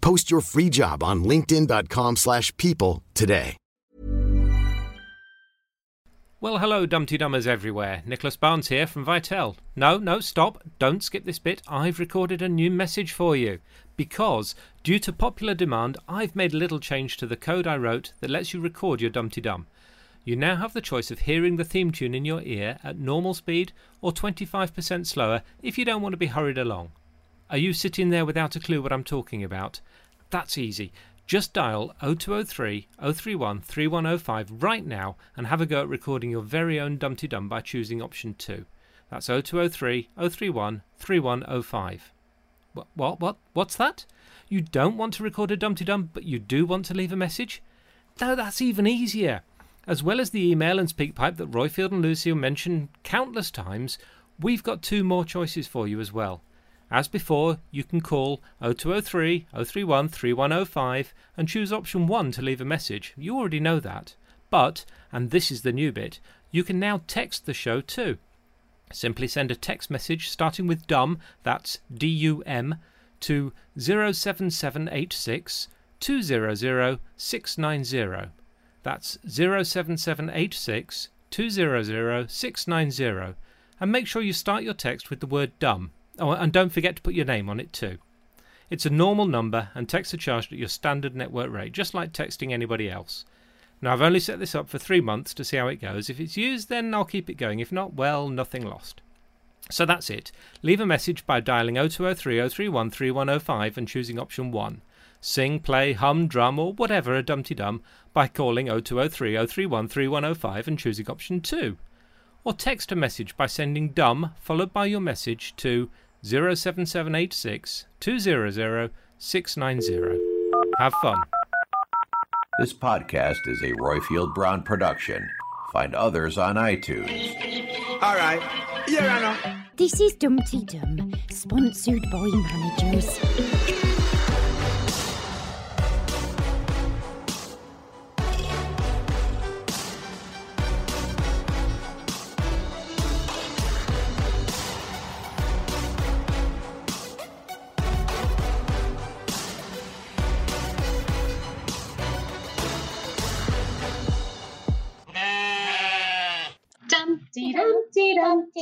Post your free job on linkedin.com/people slash people today. Well, hello, Dumpty Dummers everywhere. Nicholas Barnes here from Vitel. No, no, stop. Don't skip this bit. I've recorded a new message for you. Because, due to popular demand, I've made a little change to the code I wrote that lets you record your Dumpty Dum. You now have the choice of hearing the theme tune in your ear at normal speed or 25% slower if you don't want to be hurried along. Are you sitting there without a clue what I'm talking about? That's easy. Just dial 0203 031 3105 right now and have a go at recording your very own Dumpty Dum by choosing option 2. That's 0203 031 3105. What, what, what, what's that? You don't want to record a Dumpty Dum, but you do want to leave a message? No, that's even easier. As well as the email and speakpipe that Roifield and Lucille mentioned countless times, we've got two more choices for you as well. As before, you can call 0203 031 3105 and choose option 1 to leave a message. You already know that. But, and this is the new bit, you can now text the show too. Simply send a text message starting with DUM, that's D U M, to 07786 200 690. That's 07786 200 690. And make sure you start your text with the word dumb. Oh, and don't forget to put your name on it too. It's a normal number and texts are charged at your standard network rate, just like texting anybody else. Now, I've only set this up for three months to see how it goes. If it's used, then I'll keep it going. If not, well, nothing lost. So that's it. Leave a message by dialing 0203 031 3105 and choosing option 1. Sing, play, hum, drum, or whatever a dumpty dum by calling 0203 031 3105 and choosing option 2. Or text a message by sending dum followed by your message to 07786 200 690. Have fun. This podcast is a Roifield Brown production. Find others on iTunes. All right. Your Honor. This is Dumpty Dum, sponsored by managers.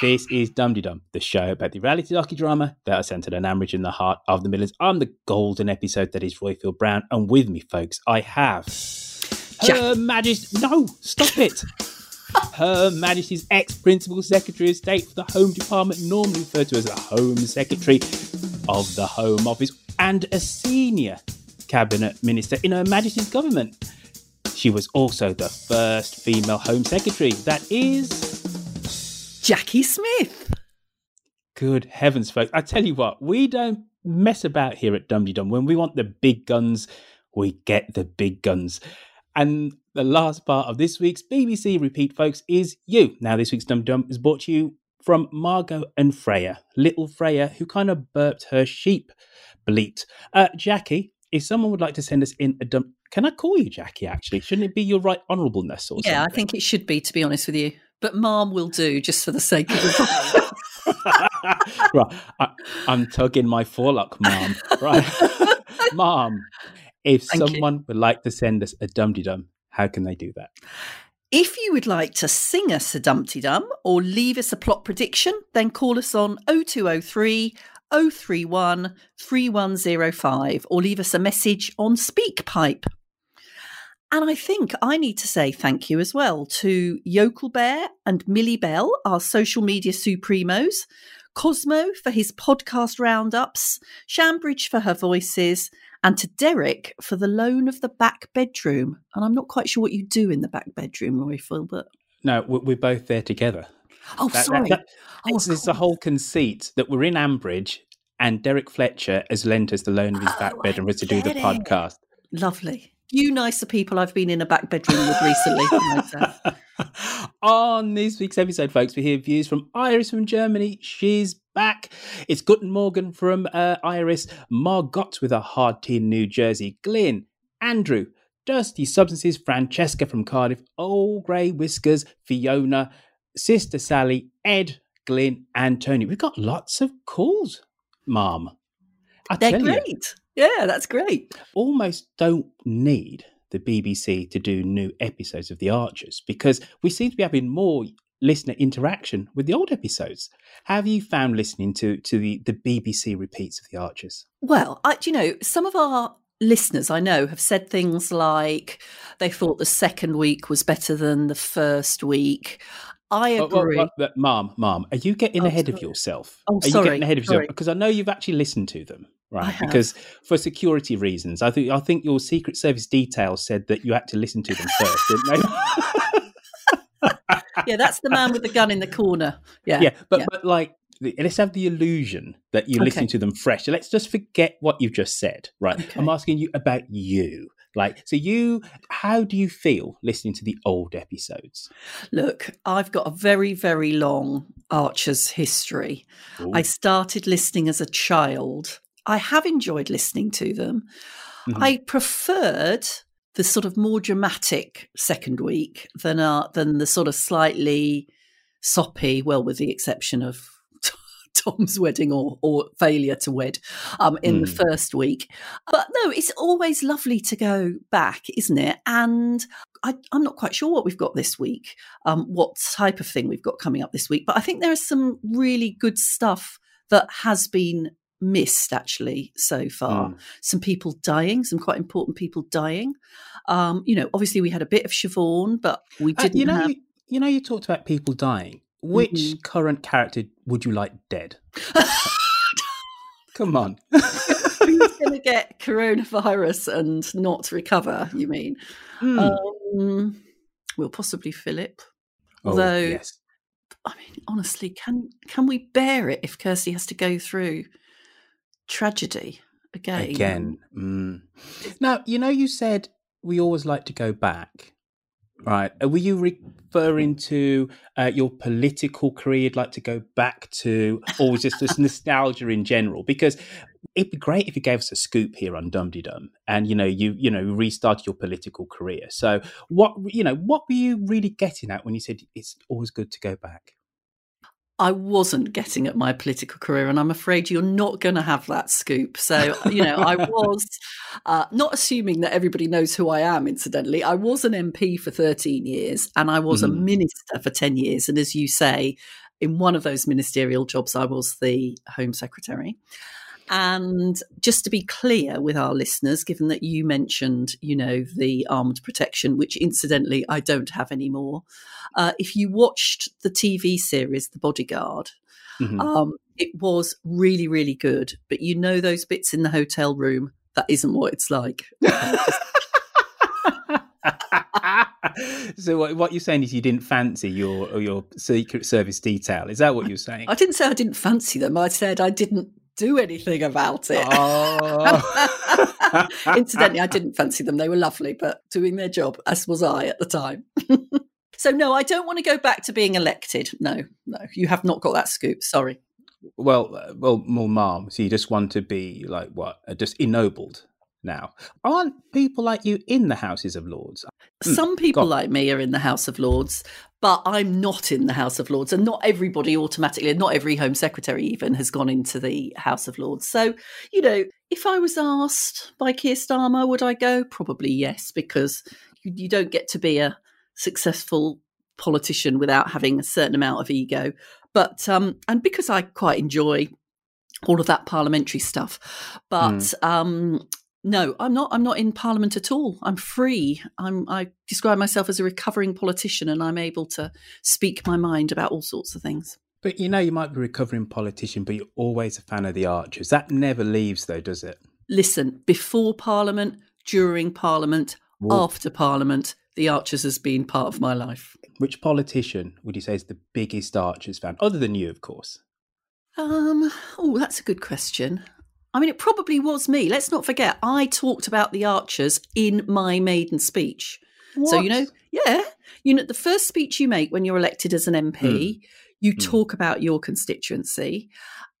This is Dum Dum, the show about the reality docudrama that are centered on Ambridge in the heart of the Midlands. I'm the golden episode that is Roifield Brown, and with me, folks, I have Her Majesty. No, stop it. Her Majesty's ex Principal Secretary of State for the Home Department, normally referred to as the Home Secretary of the Home Office, and a senior cabinet minister in Her Majesty's government. She was also the first female Home Secretary. That is Jacqui Smith. Good heavens, folks. I tell you what, we don't mess about here at Dum Dum. When we want the big guns, we get the big guns. And the last part of this week's BBC repeat, folks, is you. Now, this week's Dum Dum is brought to you from Margot and Freya, little Freya, who kind of burped her sheep bleat. Uh, Jacqui, if someone would like to send us in a dum, can I call you Jacqui? Actually, shouldn't it be your right honourableness or Yeah, I think it should be, to be honest with you. But Mom will do just for the sake of the right, I, I'm tugging my forelock, Mom. Right, Mom. If Thank someone you. would like to send us a dum dum, how can they do that? If you would like to sing us a Dumpty Dum or leave us a plot prediction, then call us on 0203 031 3105 or leave us a message on SpeakPipe. And I think I need to say thank you as well to Yokel Bear and Millie Bell, our social media supremos, Cosmo for his podcast roundups, Shambridge for her voices, and to Derek for the loan of the back bedroom. And I'm not quite sure what you do in the back bedroom, Roifield, but No, we- we're both there together. oh, That- that- sorry. that- Oh, it's, the whole conceit that we're in Ambridge and Derek Fletcher has lent us the loan of his oh, back Oh, I bedroom to do the it. podcast. Lovely. You nicer people I've been in a back bedroom with recently. On this week's episode, folks, we hear views from Iris from Germany. She's back. It's Guten Morgen from uh, Iris. Margot with a hard tea in New Jersey. Glyn, Andrew, Dusty Substances, Francesca from Cardiff, Old Grey Whiskers, Fiona, Sister Sally, Ed, Glyn, and Tony. We've got lots of calls, Mom. I They're tell you, great. Yeah, that's great. almost don't need the BBC to do new episodes of The Archers because we seem to be having more listener interaction with the old episodes. Have you found listening to to the, the BBC repeats of The Archers? Well, I, do you know, some of our listeners I know have said things like they thought the second week was better than the first week. I Oh, well, agree. but Mom, Mom, are you getting Oh, ahead of yourself? Oh, are you sorry, getting ahead of sorry. yourself? Because I know you've actually listened to them, right? Because for security reasons, I think I think your Secret Service details said that you had to listen to them first, didn't they? yeah, that's the man with the gun in the corner. Yeah. yeah, but yeah. but like let's have the illusion that you're Okay. listening to them fresh. Let's just forget what you've just said, right? Okay. I'm asking you about you. Like, so you, how do you feel listening to the old episodes? Look, I've got a very, very long Archer's history. Ooh. I started listening as a child. I have enjoyed listening to them. Mhm. I preferred the sort of more dramatic second week than uh, than the sort of slightly soppy, well, with the exception of Tom's wedding or or failure to wed um, in the Mm. first week. But no, it's always lovely to go back, isn't it? And I, I'm not quite sure what we've got this week, um, what type of thing we've got coming up this week. But I think there is some really good stuff that has been missed actually so far. Mm. Some people dying, some quite important people dying. Um, you know, obviously we had a bit of Siobhan, but we Uh, didn't you know, have. you, you know, you talked about people dying. Which Mhm. current character would you like dead? Come on. Who's going to get coronavirus and not recover? You mean? Hmm. Um, well, possibly Philip. Oh, Although, yes. I mean, honestly, can can we bear it if Kirsty has to go through tragedy again? Again. Mm. Now, you know, you said we always like to go back, right? Uh, Were you referring to uh, your political career you'd like to go back to, or was just this nostalgia in general? Because it'd be great if you gave us a scoop here on Dum Dum, and you know, you you know, restarted your political career. So, what you know, what were you really getting at when you said it's always good to go back? I wasn't getting at my political career, and I'm afraid you're not going to have that scoop. So, you know, I was uh, not assuming that everybody knows who I am, incidentally. I was an MP for 13 years, and I was a Mhm. minister for 10 years. And as you say, in one of those ministerial jobs, I was the Home Secretary. And just to be clear with our listeners, given that you mentioned, you know, the armed protection, which incidentally I don't have anymore, uh, if you watched the TV series The Bodyguard, Mhm. um, it was really, really good. But you know those bits in the hotel room, that isn't what it's like. so what, what you're saying is you didn't fancy your your secret service detail is that what you're saying I didn't say I didn't fancy them. I said I didn't do anything about it. Oh. Incidentally, I didn't fancy them. They were lovely, but doing their job, as was I at the time. so, no, I don't want to go back to being elected. No, no, you have not got that scoop. Sorry. well uh, well more mom so you just want to be like what just ennobled now. Aren't people like you in the Houses of Lords? Mm, Some people go on. like me are in the House of Lords, but I'm not in the House of Lords, and not everybody automatically, not every Home Secretary even has gone into the House of Lords. So, you know, if I was asked by Keir Starmer, would I go? Probably yes, because you, you don't get to be a successful politician without having a certain amount of ego. But um, and because I quite enjoy all of that parliamentary stuff, but um, no, I'm not. I'm not in Parliament at all. I'm free. I'm. I describe myself as a recovering politician, and I'm able to speak my mind about all sorts of things. But you know, you might be a recovering politician, but you're always a fan of the Archers. That never leaves, though, does it? Listen, before Parliament, during Parliament, Whoa. after Parliament, the Archers has been part of my life. Which politician would you say is the biggest Archers fan, other than you, of course? Um. Oh, that's a good question. I mean, it probably was me. Let's not forget, I talked about the Archers in my maiden speech. So you know, yeah, you know, the first speech you make when you're elected as an MP, you Mm. talk about your constituency.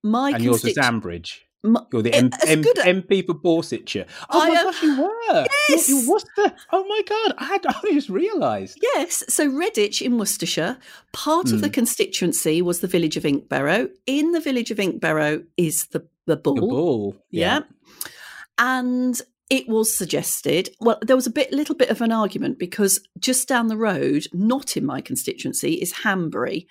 My and yours is Ambridge. my- You're the M- M- good MP for Borsetshire. Oh I my am- gosh, you were. Yes. You, you was the. Oh my god, I had. I just realised. Yes, so Redditch in Worcestershire, part of the Mm. constituency was the village of Inkberrow. In the village of Inkberrow is the the bull. The bull. Yeah. And it was suggested, well, there was a bit little bit of an argument because just down the road, not in my constituency, is Hanbury.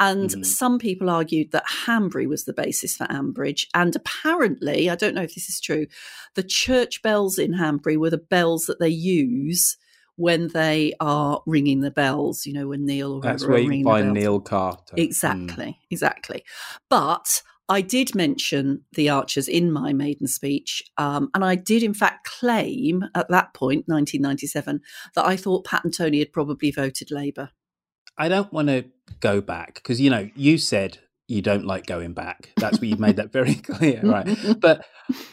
And Mhm. some people argued that Hanbury was the basis for Ambridge. And apparently, I don't know if this is true, the church bells in Hanbury were the bells that they use when they are ringing the bells, you know, when Neil or That's where you ringing can the find. Neil Carter. Mm. Exactly, exactly. But I did mention the Archers in my maiden speech, um, and I did, in fact, claim at that point, 1997, that I thought Pat and Tony had probably voted Labour. I don't want to go back because you know you said you don't like going back. That's what you've made that very clear, right? But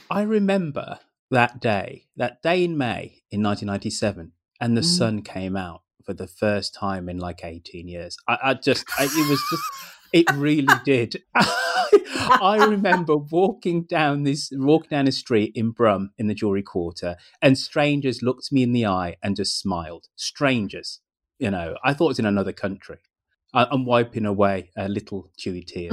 I remember that day, that day in May in 1997, and the Mm. sun came out for the first time in like 18 years. I, I just, I, it was just, it really did. I remember walking down this, walking down a street in Brum in the Jewelry Quarter, and strangers looked me in the eye and just smiled. Strangers, you know, I thought it was in another country. I- I'm wiping away a little chewy tear.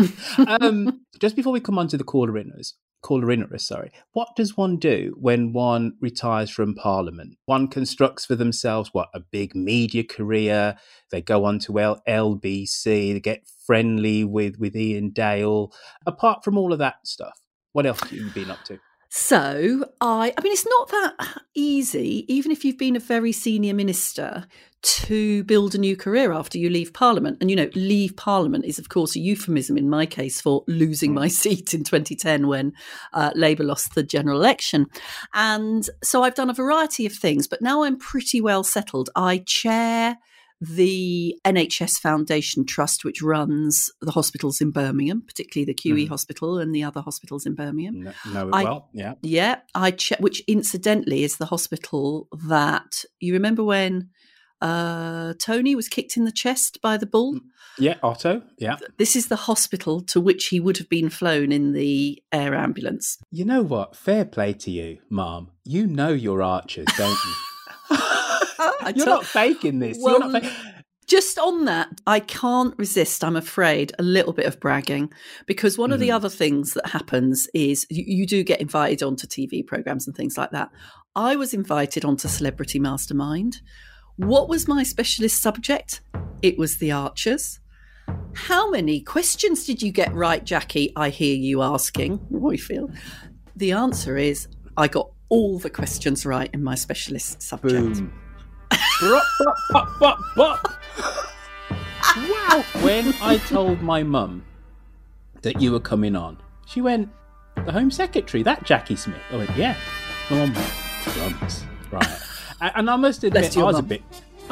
um, just before we come on to the caller inners, caller inners, sorry, what does one do when one retires from Parliament? One constructs for themselves what a big media career. They go on to L- LBC. They get friendly with with Iain Dale. Apart from all of that stuff, what else have you been up to? So I, I mean, it's not that easy, even if you've been a very senior minister, to build a new career after you leave Parliament. And you know, leave Parliament is, of course, a euphemism in my case for losing my seat in 2010 when uh, Labour lost the general election. And so I've done a variety of things, but now I'm pretty well settled. I chair the NHS Foundation Trust, which runs the hospitals in Birmingham, particularly the QE Mhm. Hospital and the other hospitals in Birmingham. Know, know it I- well, yeah. Yeah, I che- which incidentally is the hospital that you remember when uh, Tony was kicked in the chest by the bull. Yeah, Otto, yeah. This is the hospital to which he would have been flown in the air ambulance. You know what? Fair play to you, Mom. You know your archers, don't you? I You're not faking this. Well, You're not fa- Just on that, I can't resist, I'm afraid, a little bit of bragging because one of the Mhm. other things that happens is you, you do get invited onto TV programs and things like that. I was invited onto Celebrity Mastermind. What was my specialist subject? It was the Archers. How many questions did you get right, Jacqui? I hear you asking, Roifield. The answer is I got all the questions right in my specialist subject. Boom. Bop, bop, bop, bop, wow. When I told my mum that you were coming on, she went, the Home Secretary, that Jacqui Smith. I went, yeah. My mum went, drums. Right. And I must admit, I was a bit.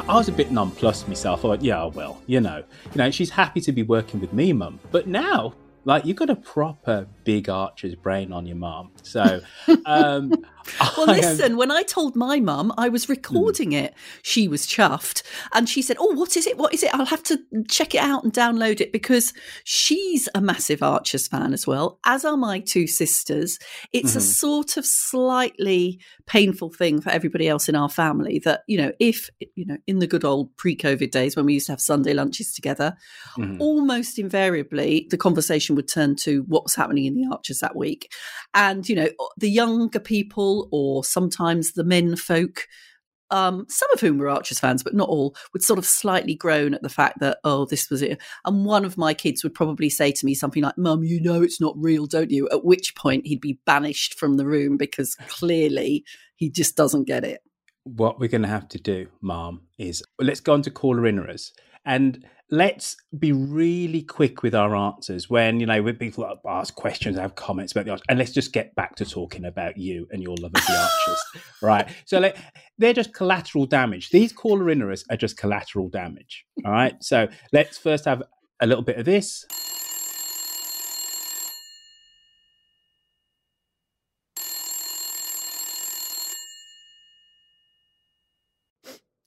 I was a bit nonplussed myself. I went, yeah, well, you know, you know, she's happy to be working with me, mum. But now, Like you've got a proper big archer's brain on your mum. So, um, well, I am- listen, when I told my mum I was recording it, she was chuffed. And she said, Oh, what is it? What is it? I'll have to check it out and download it because she's a massive Archers fan as well, as are my two sisters. It's a Mhm. sort of slightly painful thing for everybody else in our family that, you know, if, you know, in the good old pre COVID days when we used to have Sunday lunches together, Mhm. almost invariably the conversation would turn to what was happening in the archers that week and you know the younger people or sometimes the men folk um, some of whom were archers fans but not all would sort of slightly groan at the fact that oh this was it. And one of my kids would probably say to me something like mum you know it's not real don't you? At which point he'd be banished from the room because clearly he just doesn't get it. What we're going to have to do, Mom, is let's go on to caller inners and let's be really quick with our answers when you know when people ask questions, have comments about the archers, and let's just get back to talking about you and your love of the archers, right? So like, they're just collateral damage. These caller inners are just collateral damage. All right. So let's first have a little bit of this.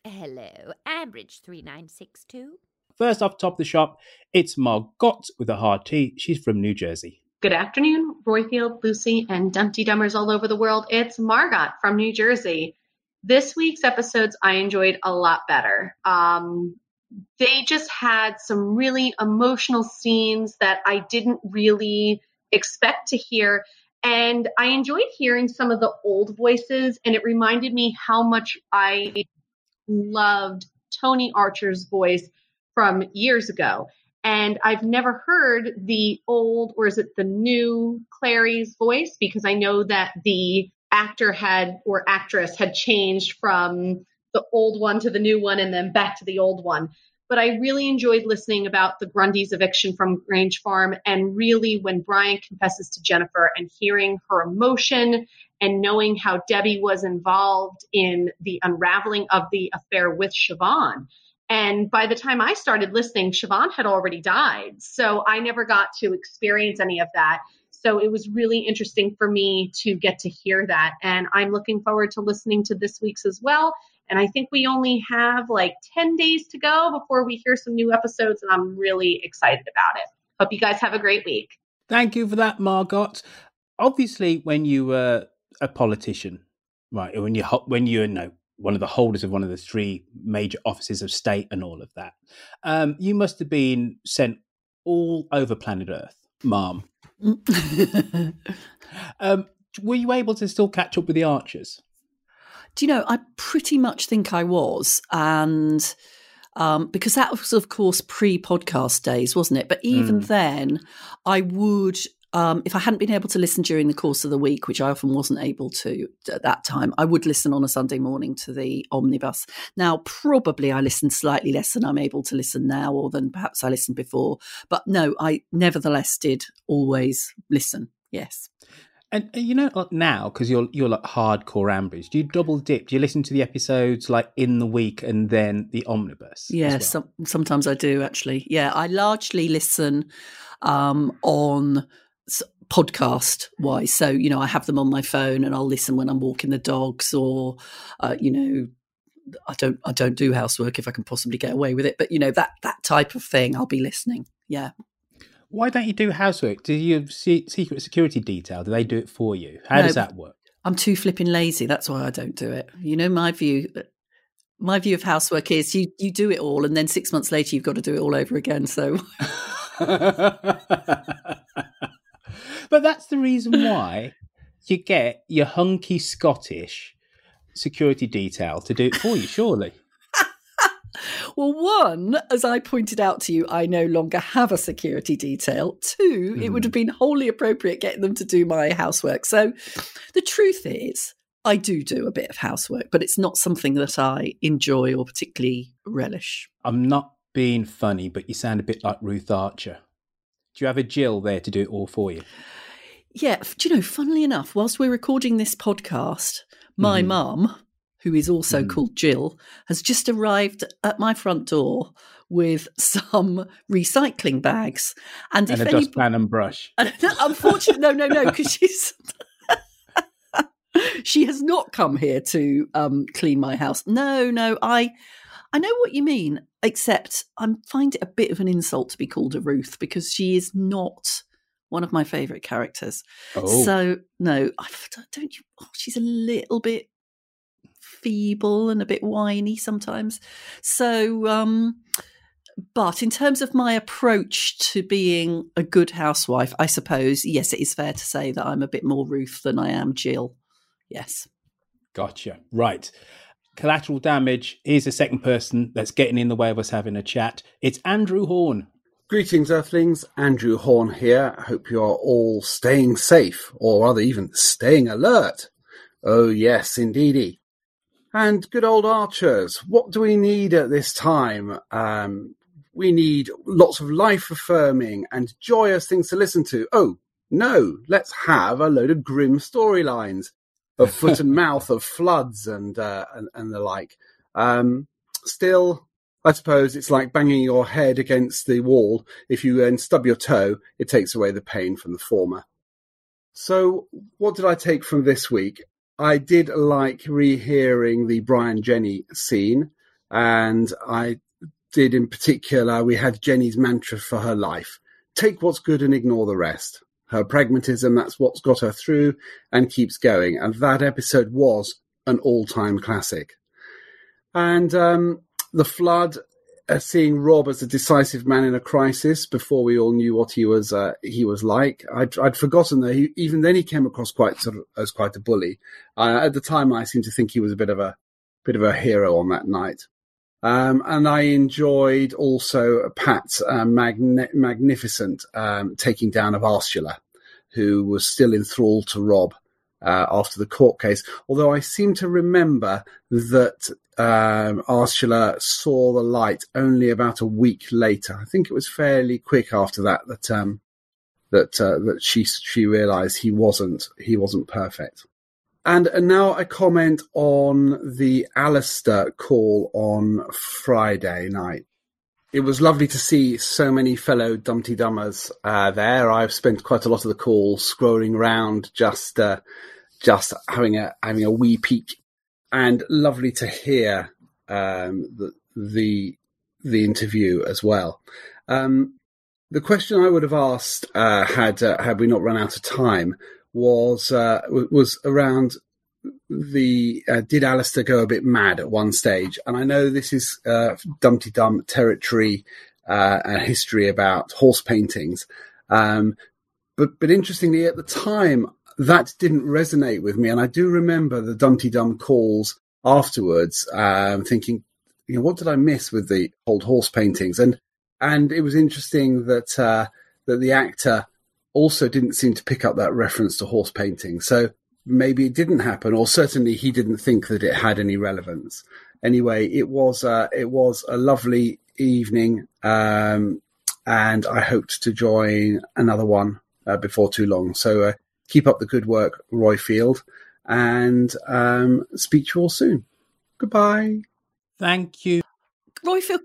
Hello, Ambridge 3962. First off, top of the shop, it's Margot with a hard T. She's from New Jersey. Good afternoon, Roifield, Lucy, and Dumpty Dummers all over the world. It's Margot from New Jersey. This week's episodes I enjoyed a lot better. Um, they just had some really emotional scenes that I didn't really expect to hear. And I enjoyed hearing some of the old voices, and it reminded me how much I loved Tony Archer's voice from years ago. And I've never heard the old, or is it the new Clarrie's voice? Because I know that the actor had, or actress had changed from the old one to the new one and then back to the old one. But I really enjoyed listening about the Grundy's eviction from Grange Farm and really when Brian confesses to Jennifer and hearing her emotion and knowing how Debbie was involved in the unraveling of the affair with Siobhan. And by the time I started listening, Siobhan had already died. So I never got to experience any of that. So it was really interesting for me to get to hear that. And I'm looking forward to listening to this week's as well. And I think we only have like 10 days to go before we hear some new episodes. And I'm really excited about it. Hope you guys have a great week. Thank you for that, Margot. Obviously, when you were a politician, right, when you when you know one of the holders of one of the three major offices of state and all of that, um, you must have been sent all over planet Earth, Mom. um, were you able to still catch up with the Archers? Do you know, I pretty much think I was. And um, because that was, of course, pre podcast days, wasn't it? But even Mm. then, I would, um, if I hadn't been able to listen during the course of the week, which I often wasn't able to at that time, I would listen on a Sunday morning to the omnibus. Now, probably I listened slightly less than I'm able to listen now or than perhaps I listened before. But no, I nevertheless did always listen. Yes. And you know, like now because you're you're like hardcore Ambridge. Do you double dip? Do you listen to the episodes like in the week and then the omnibus? Yeah, well? some, sometimes I do actually. Yeah, I largely listen um, on podcast wise. So you know, I have them on my phone and I'll listen when I'm walking the dogs, or uh, you know, I don't I don't do housework if I can possibly get away with it. But you know that that type of thing, I'll be listening. Yeah. Why don't you do housework? Do you see secret security detail? Do they do it for you? How No, does that work? I'm too flipping lazy. That's why I don't do it. You know, my view. My view of housework is you you do it all, and then six months later you've got to do it all over again. So but that's the reason why you get your hunky Scottish security detail to do it for you, surely. Well, one, as I pointed out to you, I no longer have a security detail. Two, it would hmm. have been wholly appropriate getting them to do my housework. So the truth is, I do do a bit of housework, but it's not something that I enjoy or particularly relish. I'm not being funny, but you sound a bit like Ruth Archer. Do you have a Jill there to do it all for you? Yeah, do you know, funnily enough, whilst we're recording this podcast, my Mhm. mum, who is also Mhm. called Jill, has just arrived at my front door with some recycling bags. And, and if a any, dustpan and brush. unfortunately, no, no, no, because she's she has not come here to um, clean my house. No, no, I I know what you mean, except I find it a bit of an insult to be called a Ruth because she is not one of my favourite characters. Oh. So no, I, don't you? Oh, she's a little bit feeble and a bit whiny sometimes. So, um, but in terms of my approach to being a good housewife, I suppose yes, it is fair to say that I'm a bit more Ruth than I am Jill. Yes. Gotcha. Right. Collateral damage. Here's a second person that's getting in the way of us having a chat. It's Andrew Horn. Greetings, Earthlings. Andrew Horn here. I hope you are all staying safe, or rather, even staying alert. Oh, yes, indeedy. And good old archers, what do we need at this time? Um, we need lots of life affirming and joyous things to listen to. Oh, no, let's have a load of grim storylines of foot and mouth of floods and, uh, and, and the like. Um, still, I suppose it's like banging your head against the wall. If you then stub your toe, it takes away the pain from the former. So, what did I take from this week? I did like rehearing the Brian Jenny scene, and I did in particular, we had Jenny's mantra for her life take what's good and ignore the rest. Her pragmatism, that's what's got her through and keeps going. And that episode was an all time classic. And um, the flood, uh, seeing Rob as a decisive man in a crisis before we all knew what he was uh, he was like. I'd, I'd forgotten that he, even then he came across quite sort of as quite a bully. Uh, at the time, I seemed to think he was a bit of a bit of a hero on that night. Um, and I enjoyed also Pat's uh, magne- magnificent um, taking down of Ursula, who was still enthralled to Rob uh, after the court case. Although I seem to remember that um, Ursula saw the light only about a week later. I think it was fairly quick after that that um, that uh, that she she realised he wasn't he wasn't perfect. And, now a comment on the Alistair call on Friday night. It was lovely to see so many fellow Dumpty Dummers uh, there. I've spent quite a lot of the call scrolling around, just uh, just having a having a wee peek, and lovely to hear um, the, the the interview as well. Um, the question I would have asked uh, had uh, had we not run out of time was uh, was around the uh, did Alistair go a bit mad at one stage? And I know this is uh, Dumpty Dum territory uh, and history about horse paintings, um, but but interestingly, at the time that didn't resonate with me, and I do remember the Dumpty Dum calls afterwards, um, thinking, you know, what did I miss with the old horse paintings? And and it was interesting that uh, that the actor also didn't seem to pick up that reference to horse painting. So maybe it didn't happen, or certainly he didn't think that it had any relevance. Anyway, it was uh, it was a lovely evening, um, and I hoped to join another one uh, before too long. So uh, keep up the good work, Roifield, and um, speak to you all soon. Goodbye. Thank you. Roifield.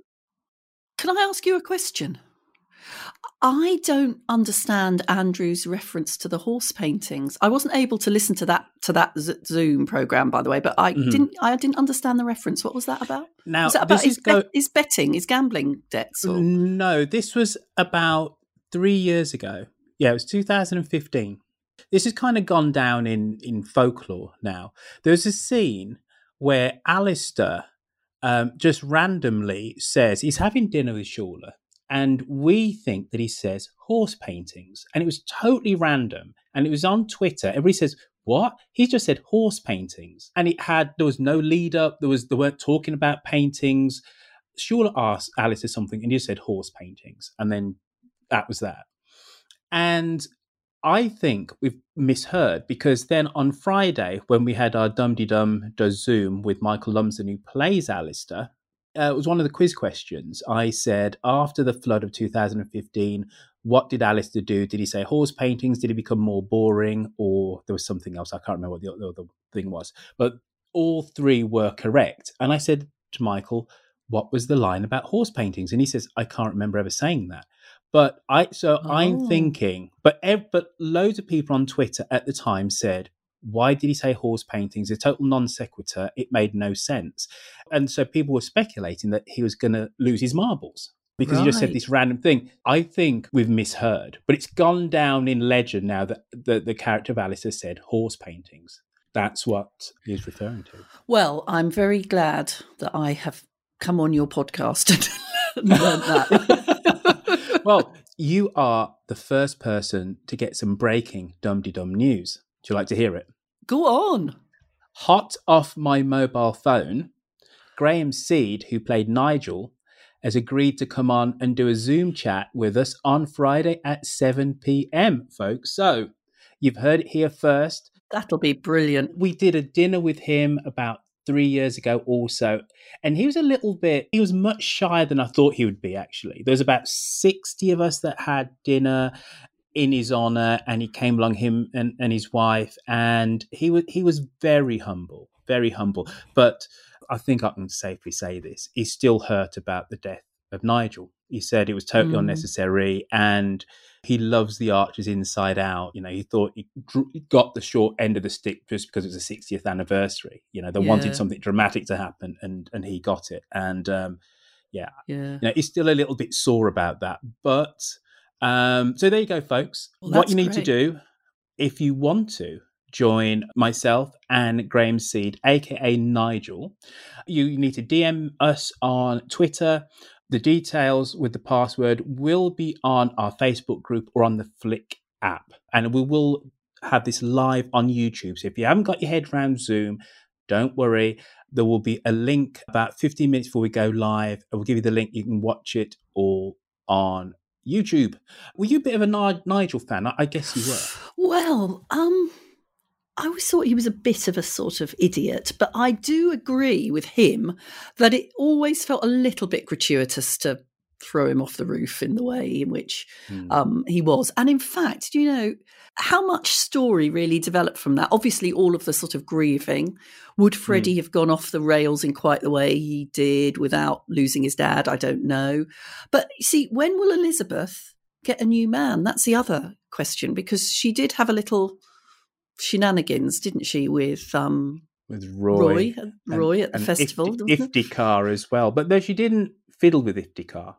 can I ask you a question? I don't understand Andrew's reference to the horse paintings. I wasn't able to listen to that to that Z- Zoom program, by the way, but I Mhm. didn't. I didn't understand the reference. What was that about? Now, was that about this his, is go- his betting, his gambling debts? Or? No, this was about three years ago. Yeah, it was 2015. This has kind of gone down in, in folklore now. There's a scene where Alistair um, just randomly says he's having dinner with Shula, and we think that he says horse paintings, and it was totally random, and it was on Twitter. Everybody says, "What?" He just said horse paintings, and it had there was no lead up. There was they weren't talking about paintings. Shula asked Alistair something, and he said horse paintings, and then that was that. And I think we've misheard because then on Friday, when we had our Dum Dum Does Zoom with Michael Lumsden, who plays Alistair, uh, it was one of the quiz questions. I said, after the flood of 2015, what did Alistair do? Did he say horse paintings? Did he become more boring? Or there was something else? I can't remember what the other thing was. But all three were correct. And I said to Michael, what was the line about horse paintings? And he says, I can't remember ever saying that. But I, so Oh. I'm thinking, but ev- but loads of people on Twitter at the time said, why did he say horse paintings? A total non sequitur. It made no sense. And so people were speculating that he was going to lose his marbles because he just said this random thing. I think we've misheard, but it's gone down in legend now that the, the character of Alistair said horse paintings. That's what he's referring to. Well, I'm very glad that I have come on your podcast and learned that. well, you are the first person to get some breaking dum dum news. Do you like to hear it? Go on. Hot off my mobile phone, Graham Seed, who played Nigel, has agreed to come on and do a Zoom chat with us on Friday at 7 p.m., folks. So you've heard it here first. That'll be brilliant. We did a dinner with him about three years ago, also. And he was a little bit, he was much shyer than I thought he would be, actually. There was about 60 of us that had dinner in his honor and he came along him and, and his wife and he was he was very humble very humble but i think i can safely say this he's still hurt about the death of nigel he said it was totally Mm. unnecessary and he loves the archers inside out you know he thought he got the short end of the stick just because it was the 60th anniversary you know they Yeah. wanted something dramatic to happen and and he got it and um yeah Yeah. you know, he's still a little bit sore about that. But um, so there you go, folks. Well, what you need to do, if you want to join myself and Graham Seed, aka Nigel, you need to DM us on Twitter. The details with the password will be on our Facebook group or on the Flick app, and we will have this live on YouTube. So if you haven't got your head around Zoom, don't worry. There will be a link about 15 minutes before we go live. I will give you the link. You can watch it all on YouTube. Were you a bit of a Nigel fan? I guess you were. Well, um, I always thought he was a bit of a sort of idiot, but I do agree with him that it always felt a little bit gratuitous to throw him off the roof in the way in which Hmm. um, he was. And in fact, do you know how much story really developed from that? Obviously, all of the sort of grieving. Would Freddie have gone off the rails in quite the way he did without losing his dad? I don't know. But you see, when will Elizabeth get a new man? That's the other question because she did have a little shenanigans, didn't she, with um, with Roy. Roy, and- Roy at the festival, Ifti- wasn't? Iftikhar as well. But though she didn't fiddle with Iftikhar.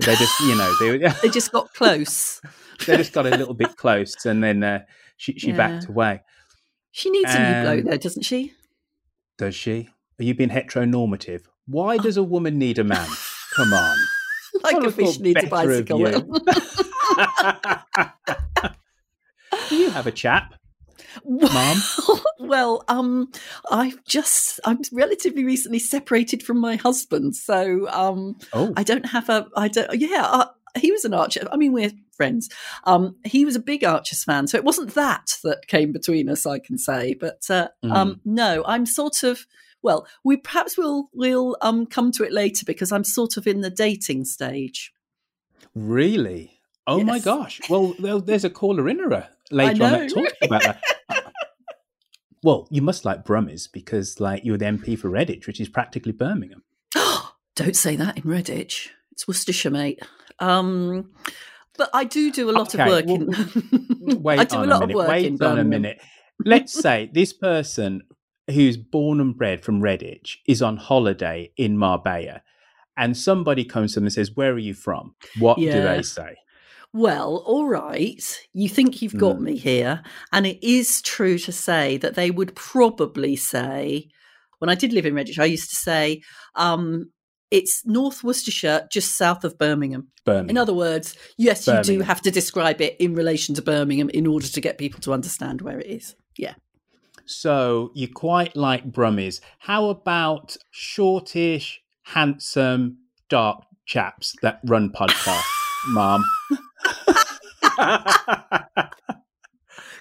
They just, you know, they, They just got close. they just got a little bit close and then uh, she, she backed away. She needs a new bloke, Um, though, doesn't she? Does she? Are you being heteronormative? Why does a woman need a man? Come on. Like a fish needs a bicycle. you. Do you have a chap? Mom? well, um, I've just I'm relatively recently separated from my husband, so um, Oh. I don't have a I don't yeah. Uh, he was an Archer. I mean, we're friends. Um, he was a big Archers fan, so it wasn't that that came between us. I can say, but uh, um, no, I'm sort of well. We perhaps will we'll um come to it later because I'm sort of in the dating stage. Really? Oh my gosh. Well, there's a caller in her later on that talks about that. Well, you must like Brummies because like you're the MP for Redditch, which is practically Birmingham. Don't say that in Redditch. It's Worcestershire, mate. Um, but I do do a lot Okay, of work well, in. Wait I do on a lot minute. of work Wait in on a minute. Let's say this person who's born and bred from Redditch is on holiday in Marbella, and somebody comes to them and says, "Where are you from?" What do they say? Well, all right. You think you've got Mm. me here. And it is true to say that they would probably say, when I did live in Redditch, I used to say, um, it's North Worcestershire, just south of Birmingham. Birmingham. In other words, yes, you do have to describe it in relation to Birmingham in order to get people to understand where it is. Yeah. So you quite like Brummies. How about shortish, handsome, dark chaps that run podcasts, Mom?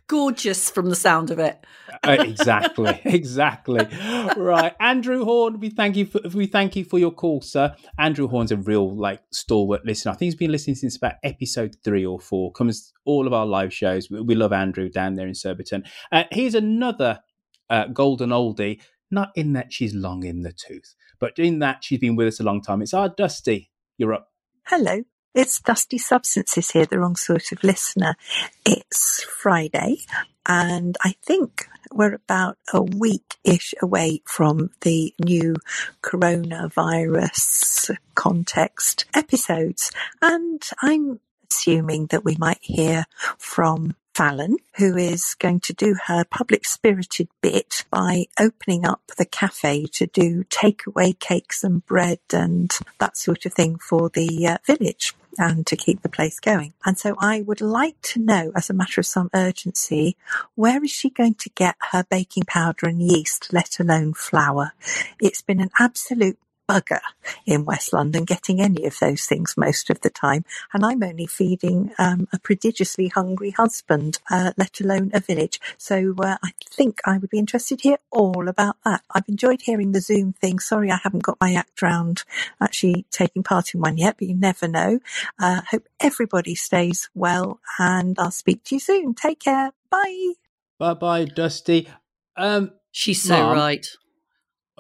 Gorgeous from the sound of it. Uh, exactly, exactly. Right, Andrew Horn. We thank you for we thank you for your call, sir. Andrew Horn's a real like stalwart listener. I think he's been listening since about episode three or four. Comes all of our live shows. We, we love Andrew down there in Surbiton. Uh, here's another uh, golden oldie. Not in that she's long in the tooth, but in that she's been with us a long time. It's our Dusty. You're up. Hello. It's Dusty Substances here, the wrong sort of listener. It's Friday, and I think we're about a week ish away from the new coronavirus context episodes. And I'm assuming that we might hear from Fallon, who is going to do her public spirited bit by opening up the cafe to do takeaway cakes and bread and that sort of thing for the uh, village and to keep the place going. And so I would like to know, as a matter of some urgency, where is she going to get her baking powder and yeast, let alone flour? It's been an absolute bugger in West London getting any of those things most of the time. And I'm only feeding um, a prodigiously hungry husband, uh, let alone a village. So uh, I think I would be interested to hear all about that. I've enjoyed hearing the Zoom thing. Sorry, I haven't got my act round actually taking part in one yet, but you never know. Uh, hope everybody stays well and I'll speak to you soon. Take care. Bye. Bye bye, Dusty. Um, She's so Mum, right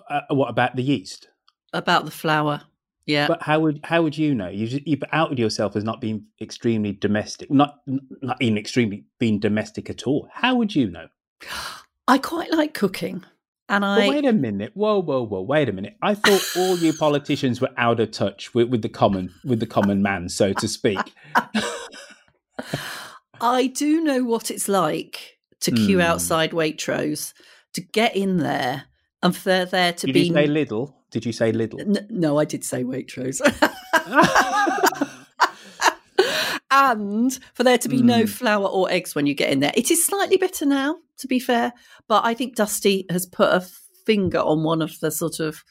Uh, what about the yeast? About the flour. Yeah. But how would how would you know? You you've outed yourself as not being extremely domestic, not not even extremely being domestic at all. How would you know? I quite like cooking. And I wait a minute. Whoa, whoa, whoa. Wait a minute. I thought all you politicians were out of touch with, with the common with the common man, so to speak. I do know what it's like to queue Hmm. outside Waitrose, to get in there, and for there to Did be. you say Lidl? Did you say Lidl? N- no, I did say Waitrose. and for there to be no Hmm. flour or eggs when you get in there. It is slightly bitter now, to be fair, but I think Dusty has put a finger on one of the sort of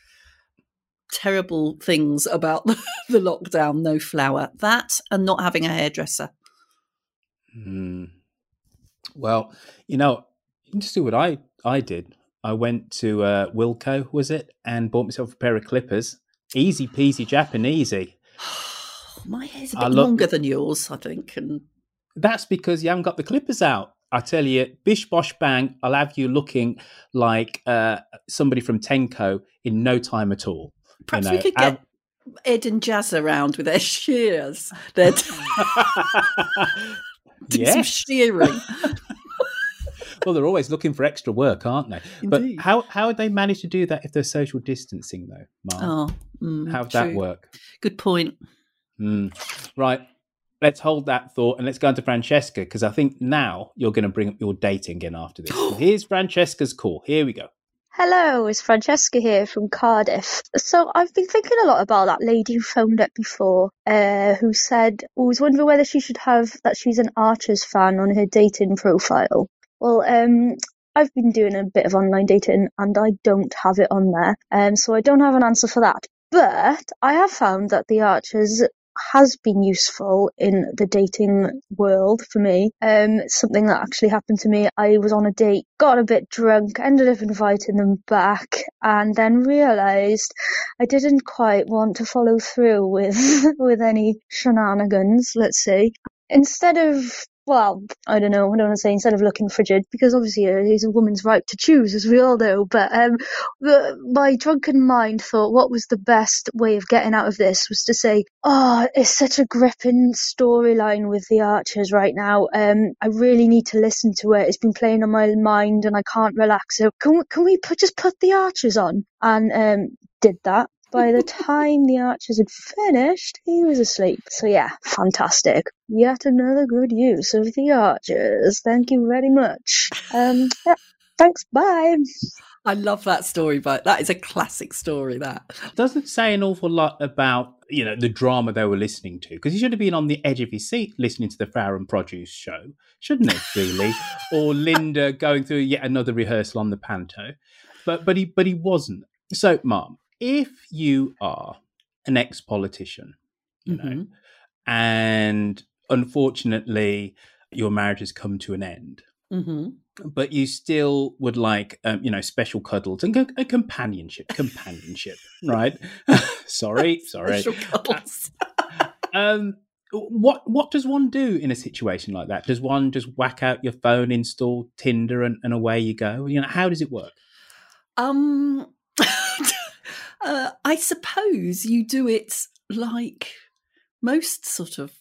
terrible things about the lockdown no flour. That and not having a hairdresser. Hmm. Well, you know, just do what I I did. I went to uh, Wilko, was it, and bought myself a pair of clippers. Easy peasy Japanesey. My hair's a bit love- longer than yours, I think. And That's because you haven't got the clippers out. I tell you, bish bosh bang, I'll have you looking like uh, somebody from Tenko in no time at all. You perhaps know, we could get Ed and Jazz around with their shears. They're do some shearing. well, they're always looking for extra work, aren't they? Indeed. But how how would they manage to do that if they're social distancing, though, Mark? Oh, mm, How'd that work? Good point. Mm. Right. Let's hold that thought and let's go on to Francesca because I think now you're going to bring up your dating again after this. So here's Francesca's call. Here we go. Hello, it's Francesca here from Cardiff. So I've been thinking a lot about that lady who phoned up before, uh, who said, who was wondering whether she should have that she's an Archers fan on her dating profile. Well, um, I've been doing a bit of online dating and I don't have it on there, um, so I don't have an answer for that. But I have found that the Archers has been useful in the dating world for me. Um, something that actually happened to me. I was on a date, got a bit drunk, ended up inviting them back, and then realised I didn't quite want to follow through with with any shenanigans. Let's say instead of well, I don't know. I don't want to say instead of looking frigid, because obviously uh, it's a woman's right to choose, as we all know. But um, my drunken mind thought what was the best way of getting out of this was to say, "Oh, it's such a gripping storyline with the Archers right now. Um, I really need to listen to it. It's been playing on my mind, and I can't relax. So can can we put, just put the Archers on?" And um, did that. By the time the Archers had finished, he was asleep. So yeah, fantastic. Yet another good use of the Archers. Thank you very much. Um, yeah, thanks. Bye. I love that story, but that is a classic story. That Doesn't say an awful lot about you know the drama they were listening to because he should have been on the edge of his seat listening to the Flower and Produce show, shouldn't he? Really, or Linda going through yet another rehearsal on the panto, but but he but he wasn't. So, Mom, if you are an ex-politician, you know, Mhm. and unfortunately your marriage has come to an end, hmm but you still would like um, you know special cuddles and co- a companionship companionship right? Sorry sorry. Special cuddles. um what what does one do in a situation like that? Does one just whack out your phone install tinder and, and away you go? You know how does it work? Um, uh, I suppose you do it like most sort of,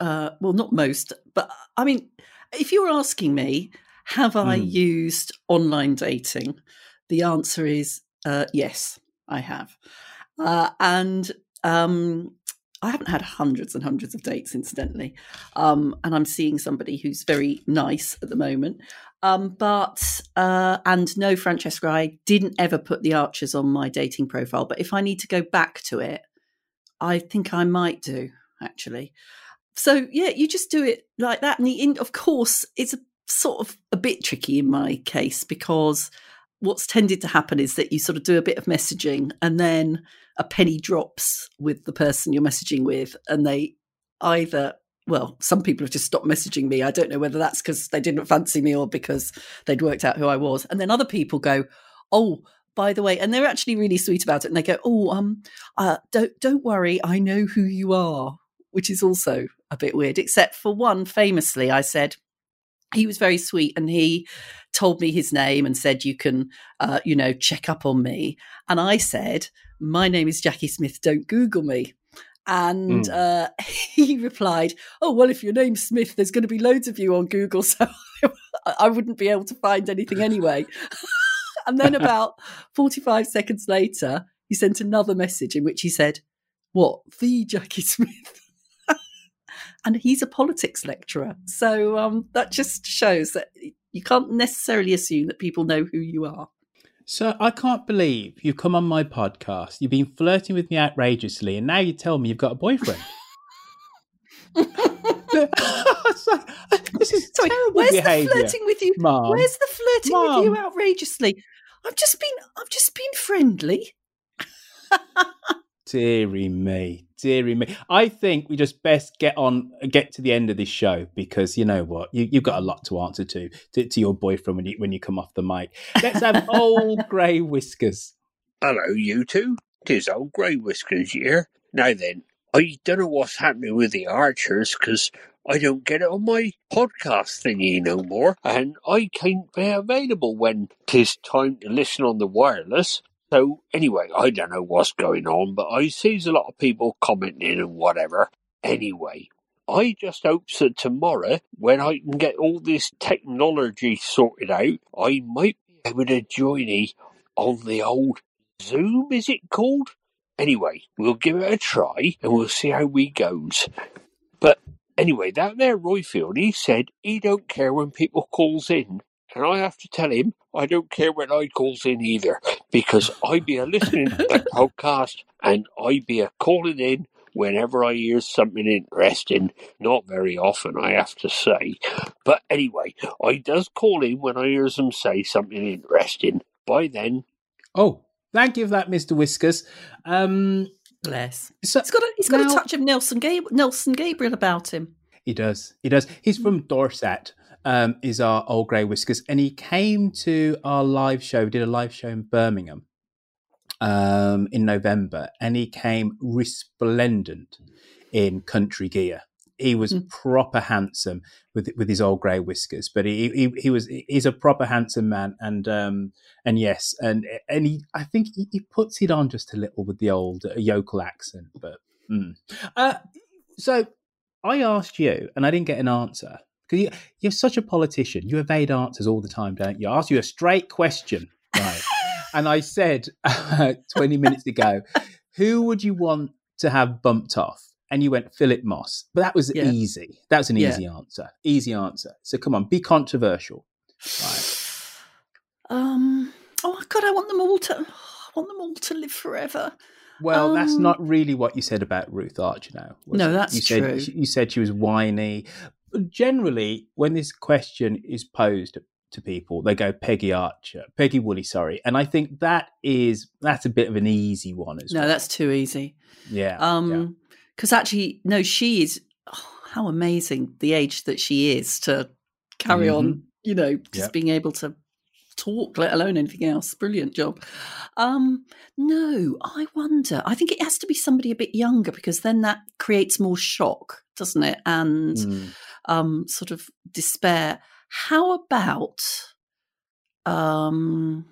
uh, well, not most, but I mean, if you're asking me, have I Hmm. used online dating? The answer is uh, yes, I have. Uh, and um, I haven't had hundreds and hundreds of dates, incidentally. Um, and I'm seeing somebody who's very nice at the moment. Um, but, uh, and no, Francesca, I didn't ever put the archers on my dating profile. But if I need to go back to it, I think I might do, actually. So, yeah, you just do it like that. And the, of course, it's a, sort of a bit tricky in my case because what's tended to happen is that you sort of do a bit of messaging and then a penny drops with the person you're messaging with and they either well some people have just stopped messaging me. I don't know whether that's because they didn't fancy me or because they'd worked out who i was. And then other people go oh by the way and they're actually really sweet about it and they go oh um uh, don't don't worry i know who you are which is also a bit weird except for one famously i said he was very sweet and he told me his name and said you can uh, you know check up on me and i said my name is Jacqui Smith don't google me and Mm. uh, he replied oh well if your name's smith there's going to be loads of you on google so i wouldn't be able to find anything anyway and then about 45 seconds later he sent another message in which he said what the Jacqui Smith and he's a politics lecturer. So um, that just shows that you can't necessarily assume that people know who you are. So I can't believe you've come on my podcast. You've been flirting with me outrageously, and now you tell me you've got a boyfriend. Like, this is Sorry, terrible where's behaviour, the flirting with you? Mum. Where's the flirting with you outrageously? I've just been, I've just been friendly. Deary me, deary me. I think we just best get on, get to the end of this show because you know what, you, you've got a lot to answer to, to to your boyfriend when you when you come off the mic. Let's have old grey whiskers. Hello, you two. Tis old Grey Whiskers here. Now then, I don't know what's happening with the Archers because I don't get it on my podcast thingy no more, and I can't be available when tis time to listen on the wireless. So anyway, I don't know what's going on, but I sees a lot of people commenting and whatever. Anyway, I just hope that tomorrow, when I can get all this technology sorted out, I might be able to join ye on the old Zoom, is it called? Anyway, we'll give it a try and we'll see how we goes. But anyway, that there Roifield, he said he don't care when people calls in. And I have to tell him I don't care when I calls in either, because I be a listening to the podcast and I be a calling in whenever I hear something interesting. Not very often, I have to say. But anyway, I does call in when I hears them say something interesting. By then, Oh, thank you for that, Mister Whiskers. Um, Bless. so He's got a, he's got now- a touch of Nelson, Gab- Nelson Gabriel about him. He does. He does. He's from Dorset. Um, is our old grey whiskers, and he came to our live show. We did a live show in Birmingham um, in November, and he came resplendent in country gear. He was Mm. proper handsome with with his old grey whiskers, but he, he he was he's a proper handsome man, and um and yes, and and he I think he, he puts it on just a little with the old uh, yokel accent, but mm. uh, so I asked you, and I didn't get an answer because you, you're such a politician. You evade answers all the time, don't you? I asked you a straight question, right? and I said 20 minutes ago, who would you want to have bumped off? And you went Philip Moss, but that was Yeah. easy. That was an Yeah. easy answer. Easy answer. So come on, be controversial. Right. Um. Oh God, I want them all to. I want them all to live forever. Well, that's Um, not really what you said about Ruth Archer now. No, that's you said, true. You said she was whiny. Generally, when this question is posed to people, they go Peggy Archer, Peggy Woolley, sorry. And I think that is that's a bit of an easy one as No, well. that's too easy. yeah. yeah. Um, because actually, no, she is. Oh, how amazing the age that she is to carry on. You know, just Mm-hmm. Yep. being able to talk, let alone anything else. Brilliant job. Um, no, I wonder. I think it has to be somebody a bit younger because then that creates more shock, doesn't it? And Mm. Um, sort of despair. How about um,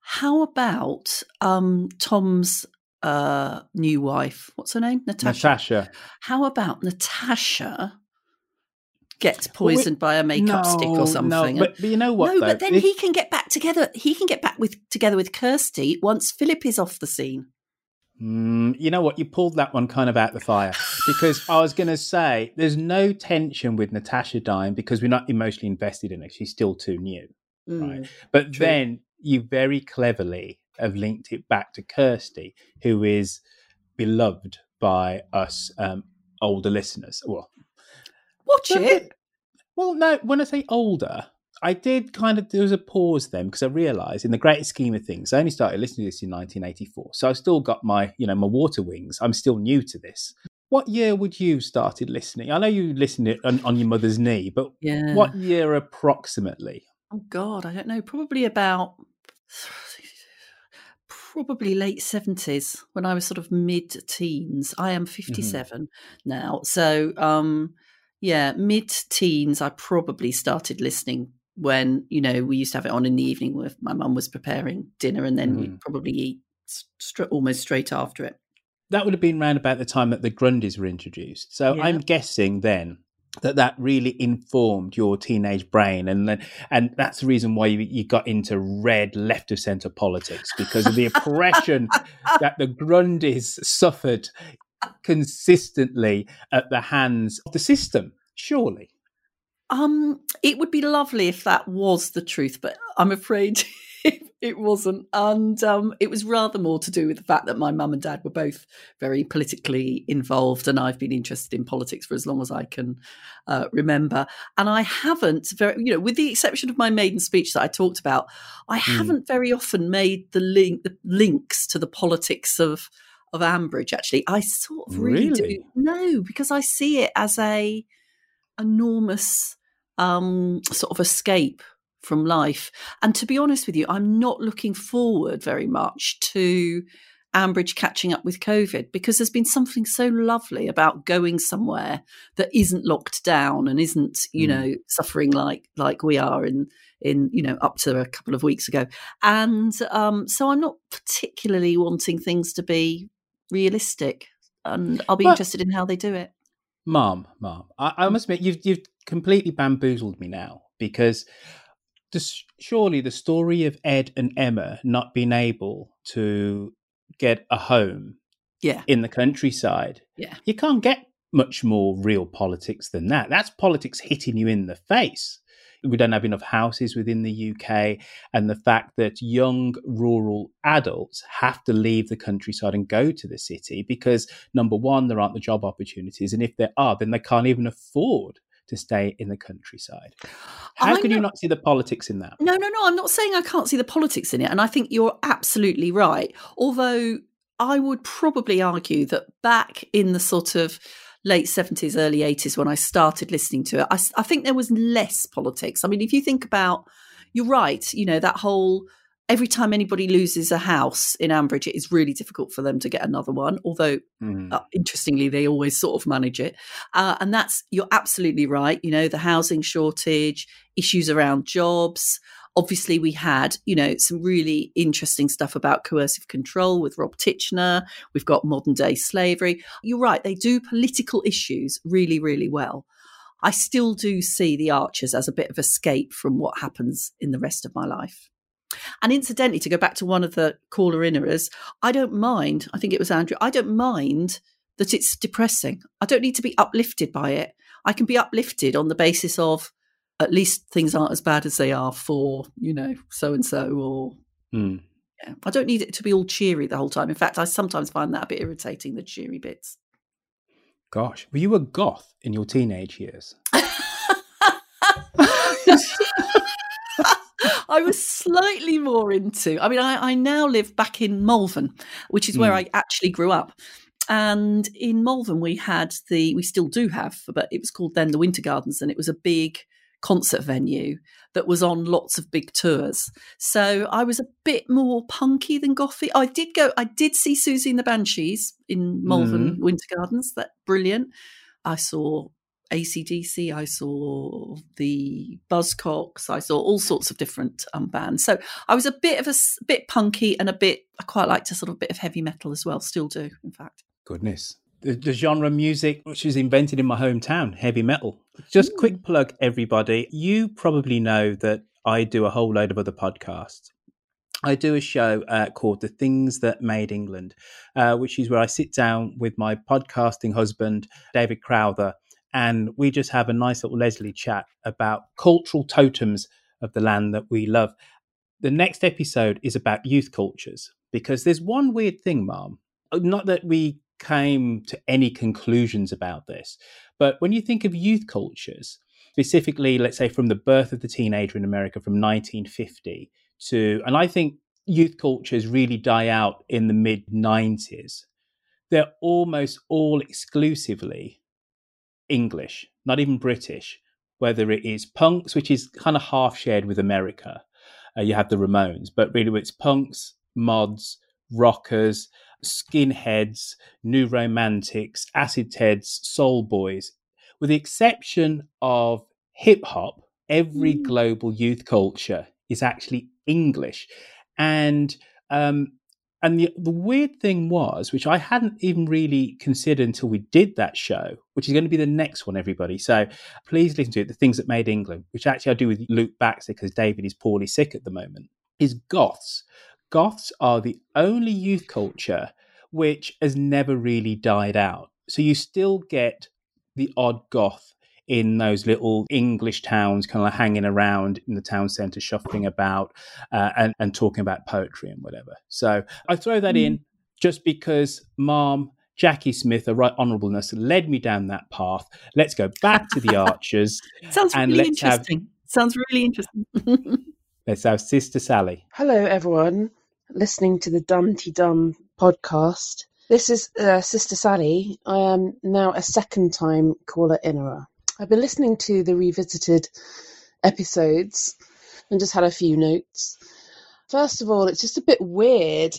How about um, Tom's uh, new wife? What's her name? Natasha. Natasha. How about Natasha gets poisoned by a makeup no, stick or something? No, but, but you know what? no, though? but then If- he can get back together. He can get back with together with Kirsty once Philip is off the scene. Mm, you know what? You pulled that one kind of out the fire because I was going to say there's no tension with Natasha dying because we're not emotionally invested in her. She's still too new, right? Mm, But true. then you very cleverly have linked it back to Kirsty, who is beloved by us um, older listeners. Well, Watch it. well, no. When I say older, I did kind of there was a pause then because I realised in the great scheme of things, I only started listening to this in 1984, so I've still got my you know my water wings. I'm still new to this. What year would you started listening? I know you listened it on, on your mother's knee, but Yeah. what year approximately? Oh God, I don't know. Probably about probably late seventies when I was sort of mid teens. I am 57 now, so um, yeah, mid teens. I probably started listening when you know we used to have it on in the evening when my mum was preparing dinner, and then we'd hmm. probably eat str- almost straight after it. That would have been around about the time that the Grundys were introduced. So Yeah. I'm guessing then that that really informed your teenage brain, and then and that's the reason why you, you got into red left of centre politics because of the oppression that the Grundys suffered consistently at the hands of the system. Surely, Um, it would be lovely if that was the truth, but I'm afraid it, wasn't. And um, it was rather more to do with the fact that my mum and dad were both very politically involved, and I've been interested in politics for as long as I can uh, remember. And I haven't very, you know, with the exception of my maiden speech that I talked about, I Hmm. haven't very often made the link, the links to the politics of of Ambridge. Actually, I sort of really, Really? do. No, because I see it as a enormous um, sort of escape from life. And to be honest with you, I'm not looking forward very much to Ambridge catching up with COVID because there's been something so lovely about going somewhere that isn't locked down and isn't, you Mm. know, suffering like like we are in in you know up to a couple of weeks ago. And um, so I'm not particularly wanting things to be realistic, and I'll be But- interested in how they do it. Mom, Mom, I, I must admit you've you've completely bamboozled me now because this, surely the story of Ed and Emma not being able to get a home Yeah. in the countryside, Yeah. you can't get much more real politics than that. That's politics hitting you in the face. We don't have enough houses within the UK, and the fact that young rural adults have to leave the countryside and go to the city because, number one, there aren't the job opportunities, and if there are, then they can't even afford to stay in the countryside. How I can you know- not see the politics in that? No, no, no. I'm not saying I can't see the politics in it. And I think you're absolutely right. Although I would probably argue that back in the sort of late 70s, early 80s, when I started listening to it, I think there was less politics. I mean, if you think about, you're right, you know, that whole every time anybody loses a house in Ambridge, it is really difficult for them to get another one. Although Mm. uh, interestingly, they always sort of manage it. Uh, and that's, you're absolutely right. You know, the housing shortage, issues around jobs. Obviously, we had, you know, some really interesting stuff about coercive control with Rob Titchener. We've got modern day slavery. You're right. They do political issues really, really well. I still do see the Archers as a bit of escape from what happens in the rest of my life. And incidentally, to go back to one of the caller inners, I don't mind. I think it was Andrew. I don't mind that it's depressing. I don't need to be uplifted by it. I can be uplifted on the basis of at least things aren't as bad as they are for, you know, so and so or Mm. yeah. I don't need it to be all cheery the whole time. In fact, I sometimes find that a bit irritating, the cheery bits. Gosh, were you a goth in your teenage years? I was slightly more into. I mean, I, I now live back in Malvern, which is where Mm. I actually grew up. And in Malvern, we had the, we still do have, but it was called then the Winter Gardens, and it was a big concert venue that was on lots of big tours. So I was a bit more punky than gothy. I did go, I did see Siouxsie and the Banshees in Malvern Mhm. Winter Gardens. That brilliant. I saw ACDC, I saw the Buzzcocks, I saw all sorts of different um, bands. So I was a bit of a bit punky and a bit, I quite liked a sort of bit of heavy metal as well, still do, in fact. Goodness. The, the genre music which was invented in my hometown, heavy metal. Just quick plug, everybody. You probably know that I do a whole load of other podcasts. I do a show uh, called The Things That Made England, uh, which is where I sit down with my podcasting husband, David Crowther, and we just have a nice little Leslie chat about cultural totems of the land that we love. The next episode is about youth cultures because there's one weird thing, Mom. Not that we came to any conclusions about this, but when you think of youth cultures, specifically, let's say from the birth of the teenager in America from 1950 to, and I think youth cultures really die out in the mid 90s. They're almost all exclusively English, not even British, whether it is punks, which is kind of half shared with America. Uh, you have the Ramones, but really it's punks, mods, rockers, skinheads, new romantics, acid heads, soul boys. With the exception of hip hop, every global youth culture is actually English. And um, and the, the weird thing was, which I hadn't even really considered until we did that show, which is going to be the next one, everybody. So please listen to it, The Things That Made England, which actually I do with Luke Baxter because David is poorly sick at the moment, is goths. Goths are the only youth culture which has never really died out. So you still get the odd goth in those little English towns, kind of hanging around in the town centre, shuffling about uh, and, and talking about poetry and whatever. So I throw that in just because Mom, Jacqui Smith, a right honourableness, led me down that path. Let's go back to the Archers. Sounds and really let's have interesting. Sounds really interesting. let's have Sister Sally. Hello, everyone, listening to the Dumpty Dum podcast. This is uh, Sister Sally. I am now a second time caller innerer. I've been listening to the revisited episodes and just had a few notes. First of all, it's just a bit weird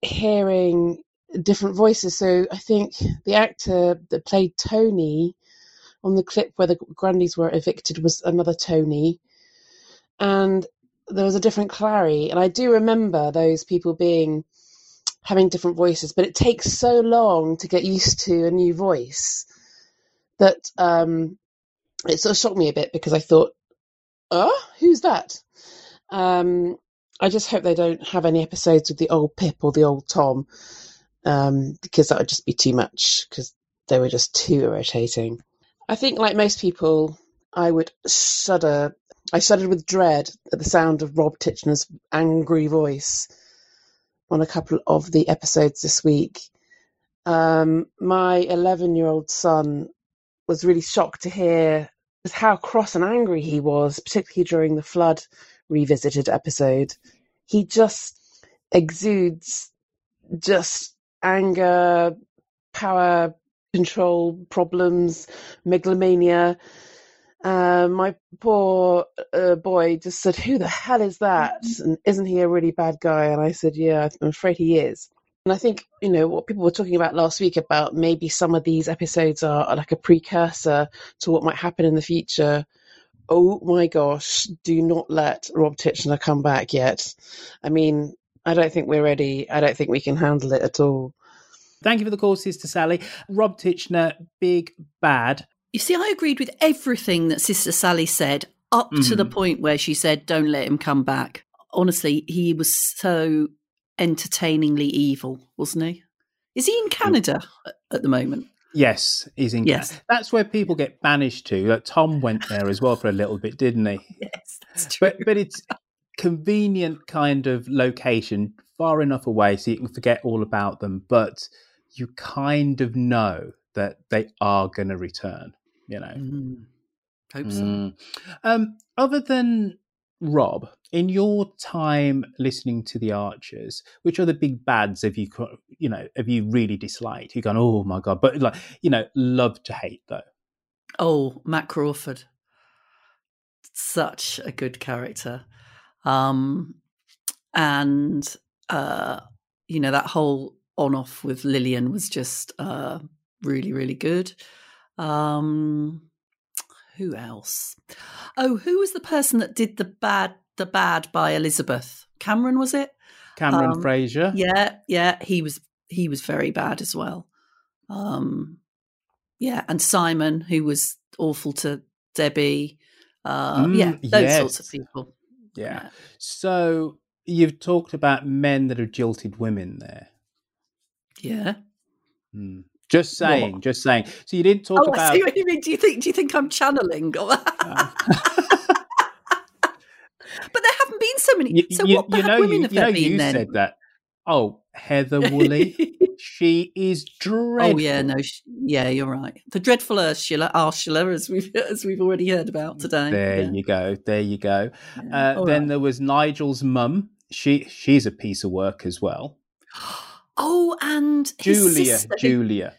hearing different voices. So I think the actor that played Tony on the clip where the Grundys were evicted was another Tony. And there was a different Clarrie. And I do remember those people being having different voices, but it takes so long to get used to a new voice that um, it sort of shocked me a bit because I thought, oh, who's that? Um, I just hope they don't have any episodes with the old Pip or the old Tom um, because that would just be too much because they were just too irritating. I think, like most people, I would shudder. I shuddered with dread at the sound of Rob Titchener's angry voice on a couple of the episodes this week. Um, my 11 year old son was really shocked to hear just how cross and angry he was, particularly during the flood revisited episode. He just exudes just anger, power control problems, megalomania. Uh, my poor uh, boy just said, Who the hell is that? And isn't he a really bad guy? And I said, Yeah, I'm afraid he is. And I think, you know, what people were talking about last week about maybe some of these episodes are, are like a precursor to what might happen in the future. Oh my gosh, do not let Rob Titchener come back yet. I mean, I don't think we're ready. I don't think we can handle it at all. Thank you for the call, Sister Sally. Rob Titchener, big bad. You see, I agreed with everything that Sister Sally said up to the Mhm. point where she said, don't let him come back. Honestly, he was so entertainingly evil, wasn't he? Is he in Canada at- the moment? Yes, he's in. Yes. that's where people get banished to. Like Tom went there as well for a little bit, didn't he? Yes, that's true. But but it's convenient kind of location, far enough away so you can forget all about them. But you kind of know that they are going to return. You know. Mm, hope so. Mm. Um, other than Rob, in your time listening to the Archers, which are the big bads have you you know have you really disliked? You've gone, oh my god, but like you know, love to hate though. Oh, Matt Crawford. Such a good character. Um and uh you know that whole on off with Lilian was just uh really really good. Um who else? Oh, who was the person that did the bad the bad by Elizabeth? Cameron was it? Cameron Um, Fraser. Yeah, yeah, he was he was very bad as well. Um yeah, and Simon who was awful to Debbie. Uh yeah, Mm, those sorts of yes. people. Yeah. So you've talked about men that have jilted women there. Yeah. Hmm. Just saying, just saying. So you didn't talk oh, I about see what you mean. Do you think do you think I'm channeling? but there haven't been so many. you, so you- what you know women you, have you know there been you then? said that. Oh, Heather Woolley. she is dreadful. Oh yeah, no, sh- yeah, you're right. The dreadful Ursula, Ursula, as we've as we've already heard about today. There Yeah. you go. There you go. Uh, then right. there was Nigel's mum. She she's a piece of work as well. Oh, and his Julia, sister, Julia.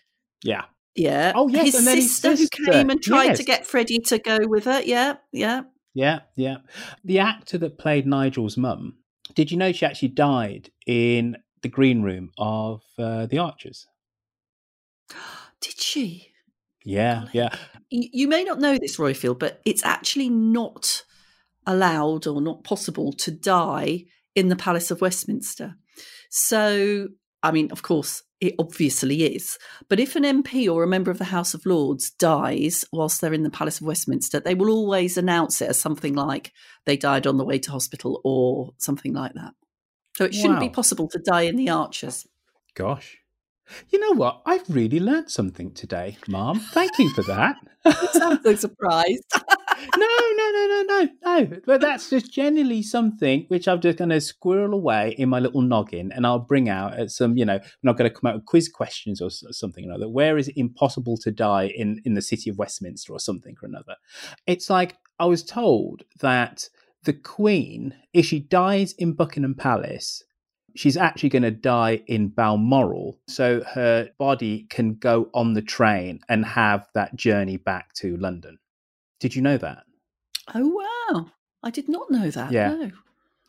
Yeah. yeah. Oh, yes, his and then his sister who came and tried yes. to get Freddie to go with her. Yeah, yeah. Yeah, yeah. The actor that played Nigel's mum, did you know she actually died in the green room of uh, the Archers? Did she? Yeah, yeah. You, you may not know this, Roifield, but it's actually not allowed or not possible to die in the Palace of Westminster. So, I mean, of course, it obviously is. But if an MP or a member of the House of Lords dies whilst they're in the Palace of Westminster, they will always announce it as something like they died on the way to hospital or something like that. So it shouldn't be possible to die in the arches. Gosh. You know what? I've really learned something today, Mom. Thank you for that. Sounds so surprised. no, no, no, no, no, no. But that's just generally something which I'm just going to squirrel away in my little noggin, and I'll bring out at some. You know, I'm not going to come out with quiz questions or something or other. Where is it impossible to die in in the city of Westminster or something or another? It's like I was told that the Queen, if she dies in Buckingham Palace. She's actually going to die in Balmoral, so her body can go on the train and have that journey back to London. Did you know that? Oh, wow. I did not know that. Yeah. No.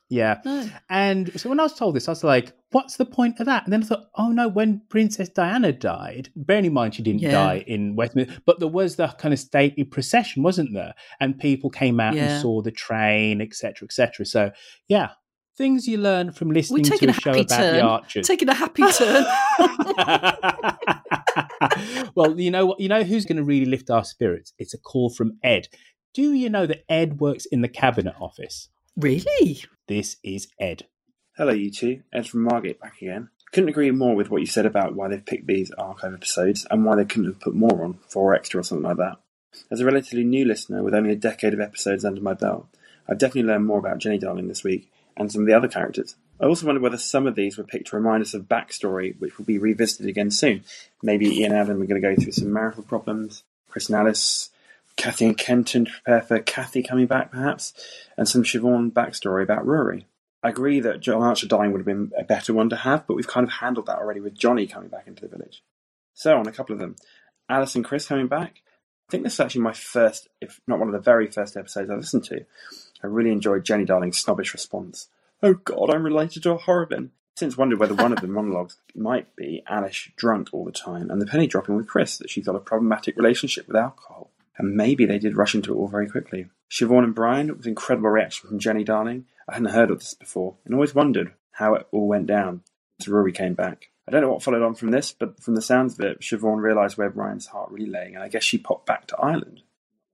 Yeah. No. And so when I was told this, I was like, what's the point of that? And then I thought, oh no, when Princess Diana died, bearing in mind she didn't Yeah. die in Westminster, but there was the kind of stately procession, wasn't there? And people came out Yeah. and saw the train, etc., etc. So yeah, things you learn from We're listening to taking a a show happy about turn. the archers. Taking a happy turn. well, you know what? You know who's going to really lift our spirits? It's a call from Ed. Do you know that Ed works in the cabinet office? really? This is Ed. Hello, you two. Ed from Margate back again. Couldn't agree more with what you said about why they've picked these archive episodes and why they couldn't have put more on, four extra or something like that. As a relatively new listener with only a decade of episodes under my belt, I've definitely learned more about Jenny Darling this week and some of the other characters. I also wonder whether some of these were picked to remind us of backstory, which will be revisited again soon. Maybe Ian and Adam are going to go through some marital problems, Chris and Alice, Kathy and Kenton to prepare for Kathy coming back, perhaps, and some Siobhan backstory about Rory. I agree that John Archer dying would have been a better one to have, but we've kind of handled that already with Johnny coming back into the village. So, on a couple of them, Alice and Chris coming back. I think this is actually my first, if not one of the very first episodes I listened to. I really enjoyed Jenny Darling's snobbish response. Oh God, I'm related to a Horrobin. Since wondered whether one of the monologues might be Alice drunk all the time, and the penny dropping with Chris that she's got a problematic relationship with alcohol. And maybe they did rush into it all very quickly. Siobhan and Brian, was incredible reaction from Jenny Darling. I hadn't heard of this before, and always wondered how it all went down as Rory came back. I don't know what followed on from this, but from the sounds of it, Siobhan realised where Brian's heart really lay, and I guess she popped back to Ireland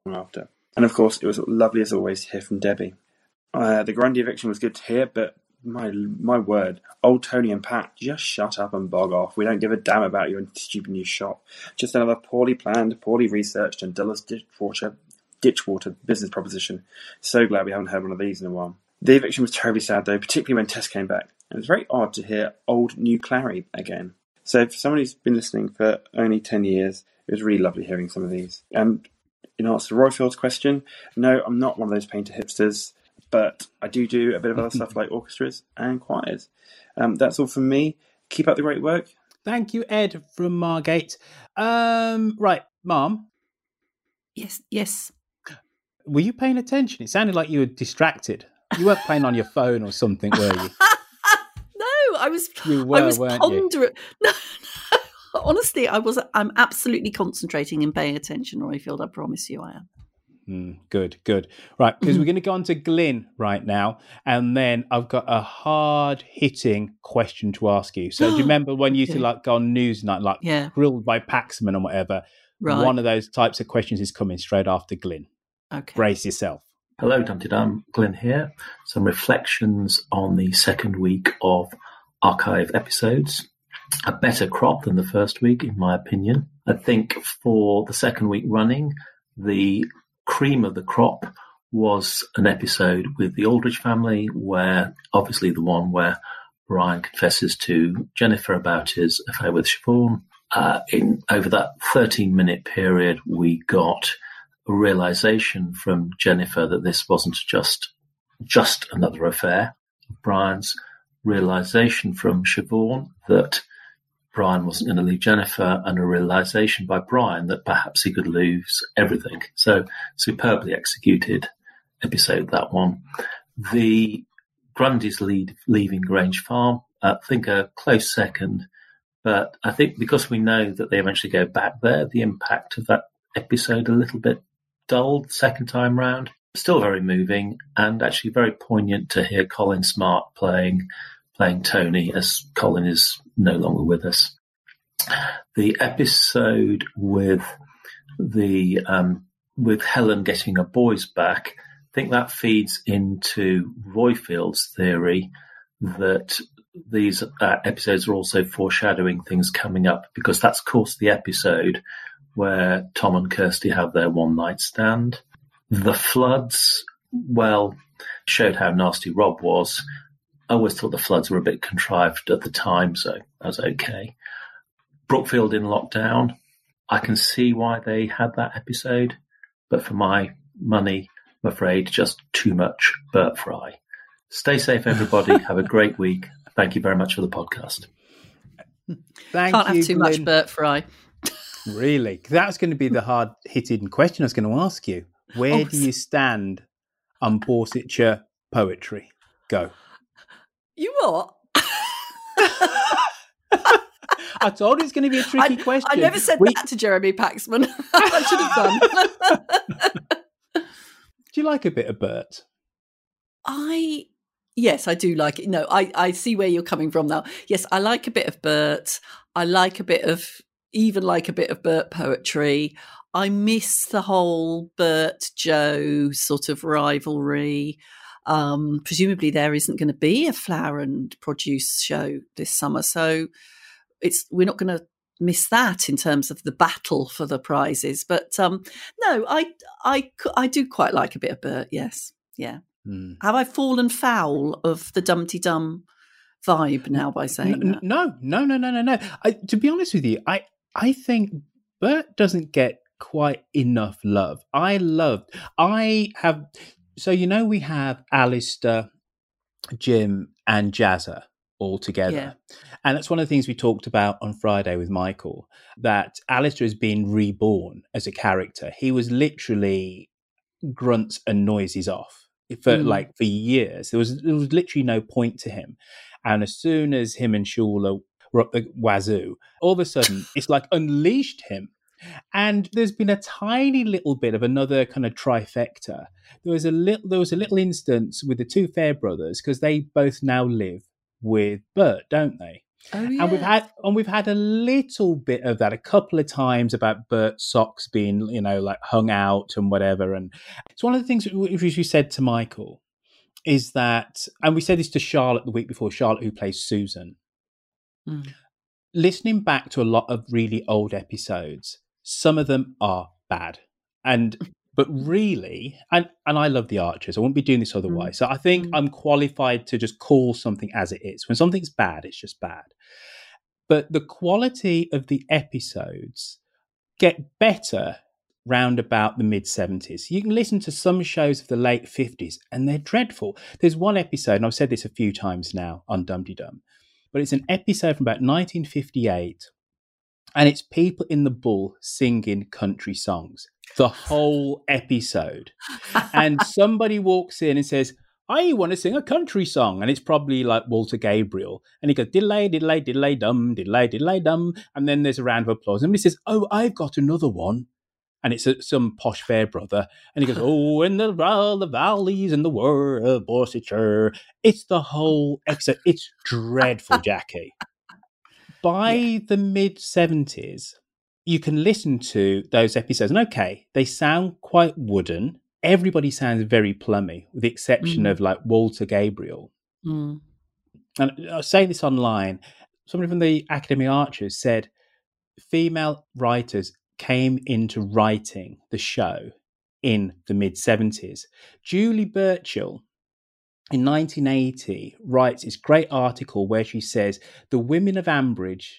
long after. And of course, it was lovely as always to hear from Debbie. Uh, the Grundy eviction was good to hear, but my my word, old Tony and Pat, just shut up and bog off. We don't give a damn about your stupid new shop. Just another poorly planned, poorly researched, and dull as ditchwater, ditchwater business proposition. So glad we haven't heard one of these in a while. The eviction was terribly sad though, particularly when Tess came back. It was very odd to hear old new Clarrie again. So for someone who's been listening for only 10 years, it was really lovely hearing some of these. And in answer to Roifield's question, no, I'm not one of those painter hipsters, but I do do a bit of other stuff like orchestras and choirs. Um, that's all from me. Keep up the great work. Thank you, Ed from Margate. Um, right, Mom, Yes, yes. were you paying attention? It sounded like you were distracted. You weren't playing on your phone or something, were you? No, I was. You I were, was weren't you? pondering. No, no, honestly, I was. I'm absolutely concentrating and paying attention, Roifield. I promise you, I am. Mm, good, good. Right, because we're going to go on to Glyn right now, and then I've got a hard hitting question to ask you. So, do you remember when you used to like go on Newsnight, like Yeah. grilled by Paxman or whatever? Right. One of those types of questions is coming straight after Glyn. Okay. Brace yourself. Hello, Dumpty Dum. Glenn here. Some reflections on the second week of archive episodes. A better crop than the first week, in my opinion. I think for the second week running, the cream of the crop was an episode with the Aldridge family, where obviously the one where Brian confesses to Jennifer about his affair with Siobhan. Uh, in over that 13 minute period, we got a realization from Jennifer that this wasn't just just another affair. Brian's realization from Siobhan that Brian wasn't going to leave Jennifer, and a realization by Brian that perhaps he could lose everything. So superbly executed episode that one. The Grundys lead, leaving Grange Farm, uh, I think a close second. But I think because we know that they eventually go back there, the impact of that episode a little bit dulled second time round. Still very moving and actually very poignant to hear Colin Smart playing playing Tony as Colin is no longer with us. The episode with the um, with Helen getting her boys back, I think that feeds into Roifield's theory that these uh, episodes are also foreshadowing things coming up because that's, of course, the episode where Tom and Kirsty have their one night stand. The floods, well, showed how nasty Rob was. I always thought the floods were a bit contrived at the time, so that was okay. Brookfield in lockdown, I can see why they had that episode, but for my money, I'm afraid just too much Bert Fry. Stay safe, everybody. Have a great week. Thank you very much for the podcast. Thank Can't you, have too much Glyn. Bert Fry. Really? That's going to be the hard hitting question I was going to ask you. Where Oh, do you stand on Borsetshire poetry? Go. You what? I told you it's going to be a tricky I, question. I never said We- that to Jeremy Paxman. I should have done. Do you like a bit of Bert? I yes, I do like it. No, I I see where you're coming from now. Yes, I like a bit of Bert. I like a bit of even like a bit of Bert poetry. I miss the whole Bert Joe sort of rivalry. Um, presumably, there isn't going to be a flower and produce show this summer, so it's we're not going to miss that in terms of the battle for the prizes. But um, no, I do quite like a bit of Bert. Yes, yeah. Hmm. Have I fallen foul of the Dumpty Dum vibe now by saying N- that? No, no, no, no, no, no. I, to be honest with you, I I think Bert doesn't get quite enough love. I loved. I have. So you know we have Alistair, Jim, and Jazzer all together. Yeah. And that's one of the things we talked about on Friday with Michael that Alistair has been reborn as a character. He was literally grunts and noises off for Mm. like for years. There was there was literally no point to him. And as soon as him and Shula were up the wazoo, all of a sudden it's like unleashed him. And there's been a tiny little bit of another kind of trifecta. There was a little there was a little instance with the two Fair brothers because they both now live with Bert, don't they? Oh yeah. And we've had and we've had a little bit of that a couple of times about Bert's socks being, you know, like hung out and whatever. And it's one of the things which we said to Michael is that, and we said this to Charlotte the week before, Charlotte who plays Susan. Mm. Listening back to a lot of really old episodes, some of them are bad, and but really, and and I love the Archers. I wouldn't be doing this otherwise. So I think mm-hmm. I'm qualified to just call something as it is. When something's bad, it's just bad. But the quality of the episodes get better round about the mid 70s. You can listen to some shows of the late 50s and they're dreadful. There's one episode, and I've said this a few times now on Dumpty Dum, but it's an episode from about 1958 and it's people in the bull singing country songs the whole episode. and somebody walks in and says, I want to sing a country song. And it's probably like Walter Gabriel. And he goes, diddley, diddley, diddley, dum, diddley, diddley, dum. And then there's a round of applause. And he says, Oh, I've got another one. and it's a, some posh Fairbrother, and he goes, "Oh, in the all the valleys in the world of Worcestershire." It's the whole episode. It's dreadful, Jacqui. By yeah. the mid seventies, you can listen to those episodes, and okay, they sound quite wooden. Everybody sounds very plummy, with the exception mm. of like Walter Gabriel. Mm. And I was saying this online. Somebody from the Academic Archers said female writers came into writing the show in the mid 70s. Julie Burchill in 1980 writes this great article where she says the women of Ambridge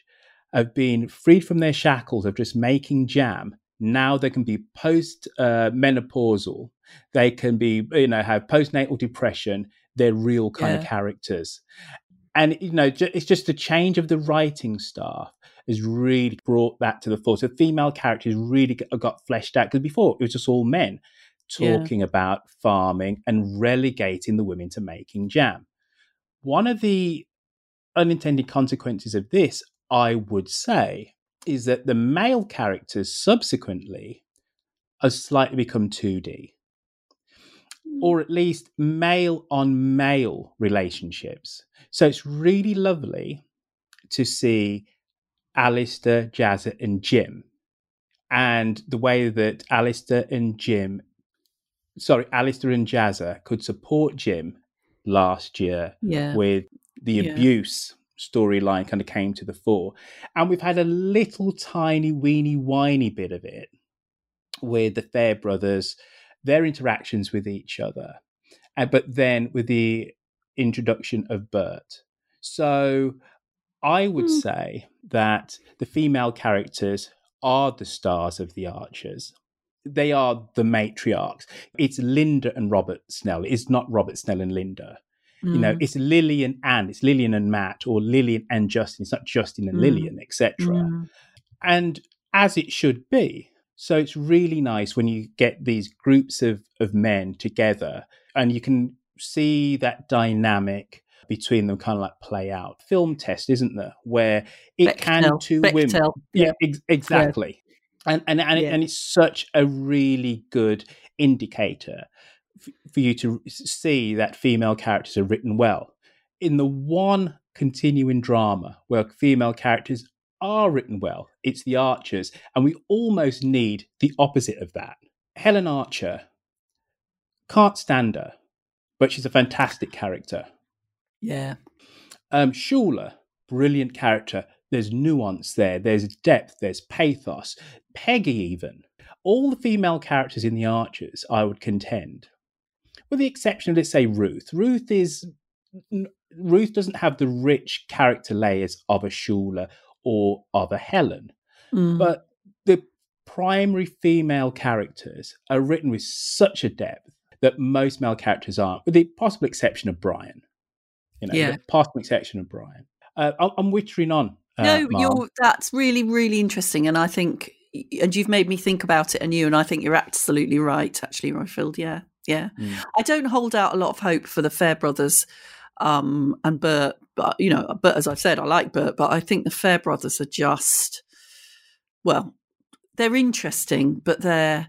have been freed from their shackles of just making jam. Now they can be post uh, menopausal. They can be, you know, have postnatal depression. They're real kind yeah. of characters. And, you know, it's just the change of the writing staff has really brought that to the fore. So female characters really got fleshed out because before it was just all men talking yeah. about farming and relegating the women to making jam. One of the unintended consequences of this, I would say, is that the male characters subsequently have slightly become 2D, hmm. or at least male on male relationships. So it's really lovely to see Alistair, Jazzer, and Jim. And the way that Alistair and Jim, sorry, Alistair and Jazzer could support Jim last year yeah. with the yeah. abuse storyline kind of came to the fore. And we've had a little tiny, weeny, whiny bit of it with the Fairbrothers, their interactions with each other. Uh, but then with the introduction of Bert. So I would mm. say that the female characters are the stars of the Archers. They are the matriarchs. It's Linda and Robert Snell. It's not Robert Snell and Linda. Mm. You know, hmm. it's Lilian and it's Lilian and Matt or Lilian and Justin. It's not Justin and mm. Lilian, etc. Mm. And as it should be. So it's really nice when you get these groups of, of men together and you can see that dynamic between them kind of like play out. Film test, isn't there? Where it Bechdel. can two Bechdel. women. Yeah, ex- exactly. And and and, yeah. it, and it's such a really good indicator f- for you to see that female characters are written well. In the one continuing drama where female characters are written well, it's the Archers, and we almost need the opposite of that. Helen Archer can't stand her, but she's a fantastic character. Yeah. Um, Shula, brilliant character. There's nuance there. There's depth. There's pathos. Peggy, even. All the female characters in The Archers, I would contend, with the exception of, let's say, Ruth. Ruth is. Ruth doesn't have the rich character layers of a Shula or of a Helen. Mm. But the primary female characters are written with such a depth that most male characters aren't, with the possible exception of Brian. You know, yeah. possible exception of Brian. Uh, I'm wittering on. Uh, no, you're, that's really, really interesting. And I think, and you've made me think about it anew. And I think you're absolutely right, actually, Roifield. Yeah. Yeah. Mm. I don't hold out a lot of hope for the Fairbrothers um, and Bert. But, you know, but as I've said, I like Bert, but I think the Fairbrothers are just, well, they're interesting, but they're,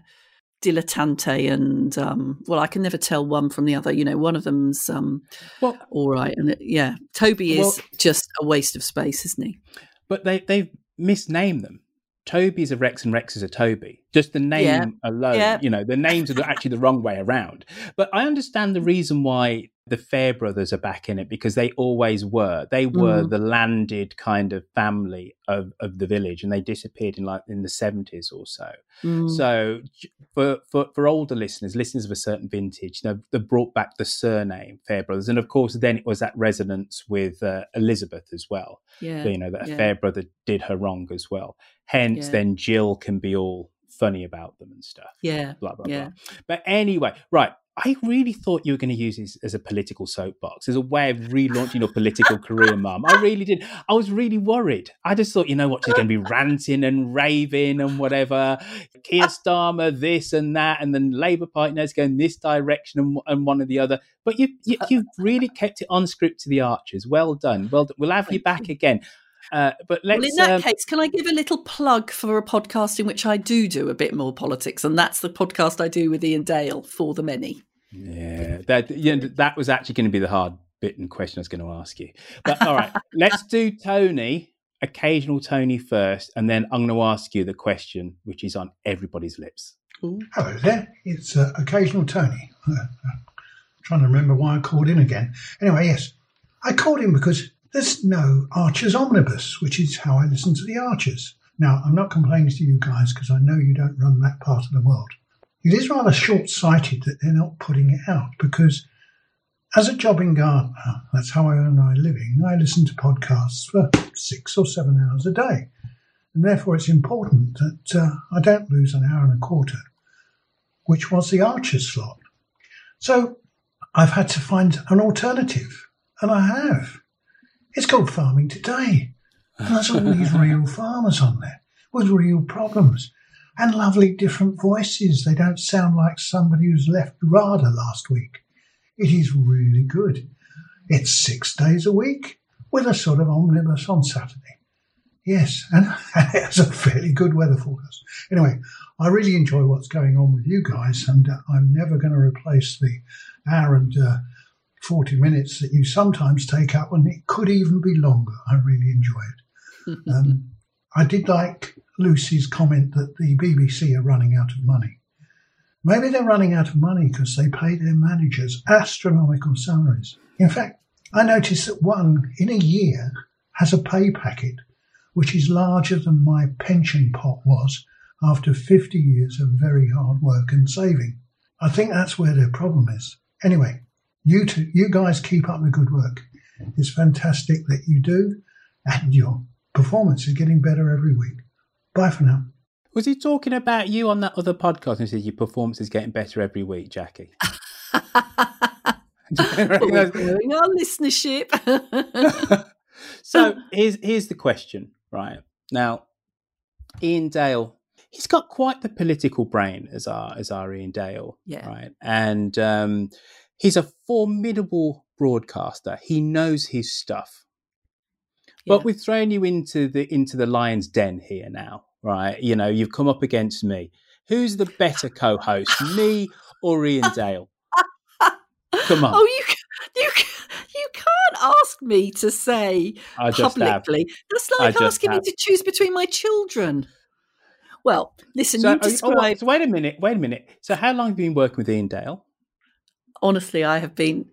dilettante and um, well i can never tell one from the other you know one of them's um, well, all right and it, yeah toby is well, just a waste of space isn't he but they they've misnamed them toby's a rex and rex is a toby just the name yeah. alone yeah. you know the names are actually the wrong way around but i understand the reason why the Fairbrothers are back in it because they always were. They were mm. the landed kind of family of, of the village, and they disappeared in like in the seventies or so. Mm. So for, for for older listeners, listeners of a certain vintage, you know, they brought back the surname Fairbrothers, and of course, then it was that resonance with uh, Elizabeth as well. Yeah, so, you know that yeah. Fairbrother did her wrong as well. Hence, yeah. then Jill can be all funny about them and stuff. Yeah, blah blah yeah. blah. But anyway, right. I really thought you were going to use this as a political soapbox, as a way of relaunching your political career, Mum. I really did. I was really worried. I just thought, you know what, she's going to be ranting and raving and whatever. Keir Starmer, this and that, and then Labour Party knows going this direction and, and one or the other. But you, you, uh, you've really kept it on script to the Archers. Well done. Well done. We'll have you back again. Uh, but let's. well, in that um, case, can I give a little plug for a podcast in which I do do a bit more politics, and that's the podcast I do with Iain Dale for the many. Yeah, that yeah, that was actually going to be the hard bit and question I was going to ask you. But all right, let's do Tony, occasional Tony first, and then I'm going to ask you the question which is on everybody's lips. Hello there, it's uh, Occasional Tony. Uh, uh, trying to remember why I called in again. Anyway, yes, I called in because there's no Archers Omnibus, which is how I listen to the Archers. Now, I'm not complaining to you guys because I know you don't run that part of the world. It is rather short sighted that they're not putting it out because, as a jobbing gardener, that's how I earn my living, I listen to podcasts for six or seven hours a day. And therefore, it's important that uh, I don't lose an hour and a quarter which was the Archers slot. So I've had to find an alternative, and I have. It's called Farming Today. And there's all these real farmers on there with real problems and lovely different voices. They don't sound like somebody who's left RADA last week. It is really good. It's six days a week with a sort of omnibus on Saturday. Yes, and it has a fairly good weather forecast. Anyway, I really enjoy what's going on with you guys, and uh, I'm never going to replace the hour and uh, 40 minutes that you sometimes take up, and it could even be longer. I really enjoy it. Um, I did like Lucy's comment that the BBC are running out of money. Maybe they're running out of money because they pay their managers astronomical salaries. In fact, I noticed that one in a year has a pay packet which is larger than my pension pot was after 50 years of very hard work and saving. I think that's where their problem is. Anyway, you two, you guys keep up the good work. It's fantastic that you do, and your performance is getting better every week. Bye for now. Was he talking about you on that other podcast and he said your performance is getting better every week, Jacqui? Growing our listenership. so here's here's the question, right? Now, Iain Dale, he's got quite the political brain as our as our Iain Dale, Yeah. right? And um, he's a formidable broadcaster. He knows his stuff. But we've thrown you into the into the lion's den here now, right? You know, you've come up against me. Who's the better co-host, me or Iain Dale? Come on. Oh, you you you can't ask me to say just have. publicly. That's like asking have. me to choose between my children. Well, listen, So, you you- oh, describe. so wait a minute, wait a minute. So how long have you been working with Iain Dale? Honestly, I have been.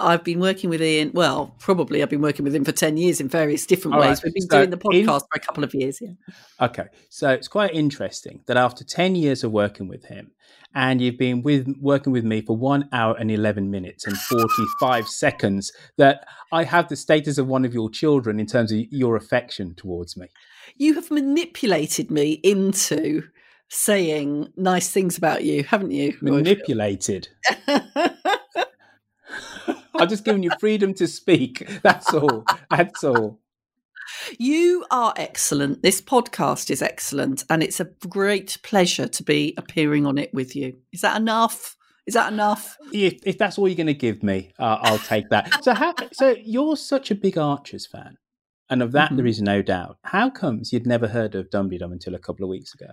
I've been working with Iain. Well, probably I've been working with him for ten years in various different All ways. right, We've been so doing the in- podcast for a couple of years. Yeah. Okay, so it's quite interesting that after ten years of working with him, and you've been with working with me for one hour and eleven minutes and forty-five seconds, that I have the status of one of your children in terms of your affection towards me. You have manipulated me into saying nice things about you, haven't you? Manipulated. I've just given you freedom to speak. That's all. That's all. You are excellent. This podcast is excellent, and it's a great pleasure to be appearing on it with you. Is that enough? Is that enough? If, if that's all you're going to give me, uh, I'll take that. So, how, so you're such a big Archers fan, and of that there is no doubt. How comes you'd never heard of Dum Dum until a couple of weeks ago?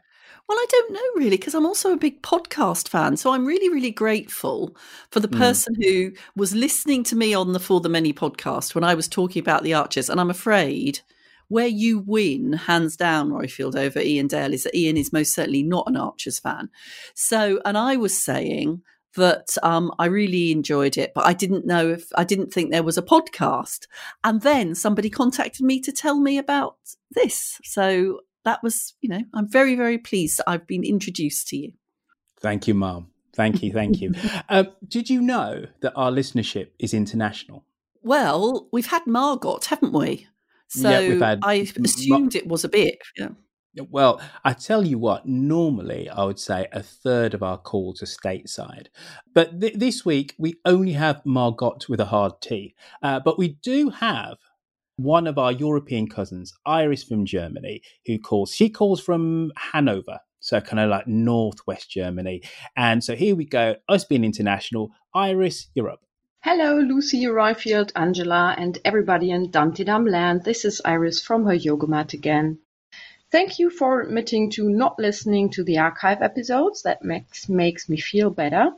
Well, I don't know really, because I'm also a big podcast fan. So I'm really, really grateful for the Mm. person who was listening to me on the For the Many podcast when I was talking about the Archers. And I'm afraid where you win, hands down, Roifield, over Iain Dale, is that Iain is most certainly not an Archers fan. So, and I was saying that um, I really enjoyed it, but I didn't know if I didn't think there was a podcast. And then somebody contacted me to tell me about this. So that was, you know, I'm very, very pleased that I've been introduced to you. Thank you, Mum. Thank you, thank you. uh, did you know that our listenership is international? Well, we've had Margot, haven't we? So Yeah, we've had I assumed it was a bit. Yeah. Well, I tell you what, normally I would say a third of our calls are stateside. But th- this week we only have Margot with a hard T. Uh, but we do have one of our European cousins, Iris from Germany, who calls. She calls from Hanover, so kind of like northwest Germany. And so here we go, us being international. Iris, you're up. Hello, Lucy, Roifield, Angela, and everybody in Dumpty Dum land. This is Iris from her yoga mat again. Thank you for admitting to not listening to the archive episodes. That makes, makes me feel better.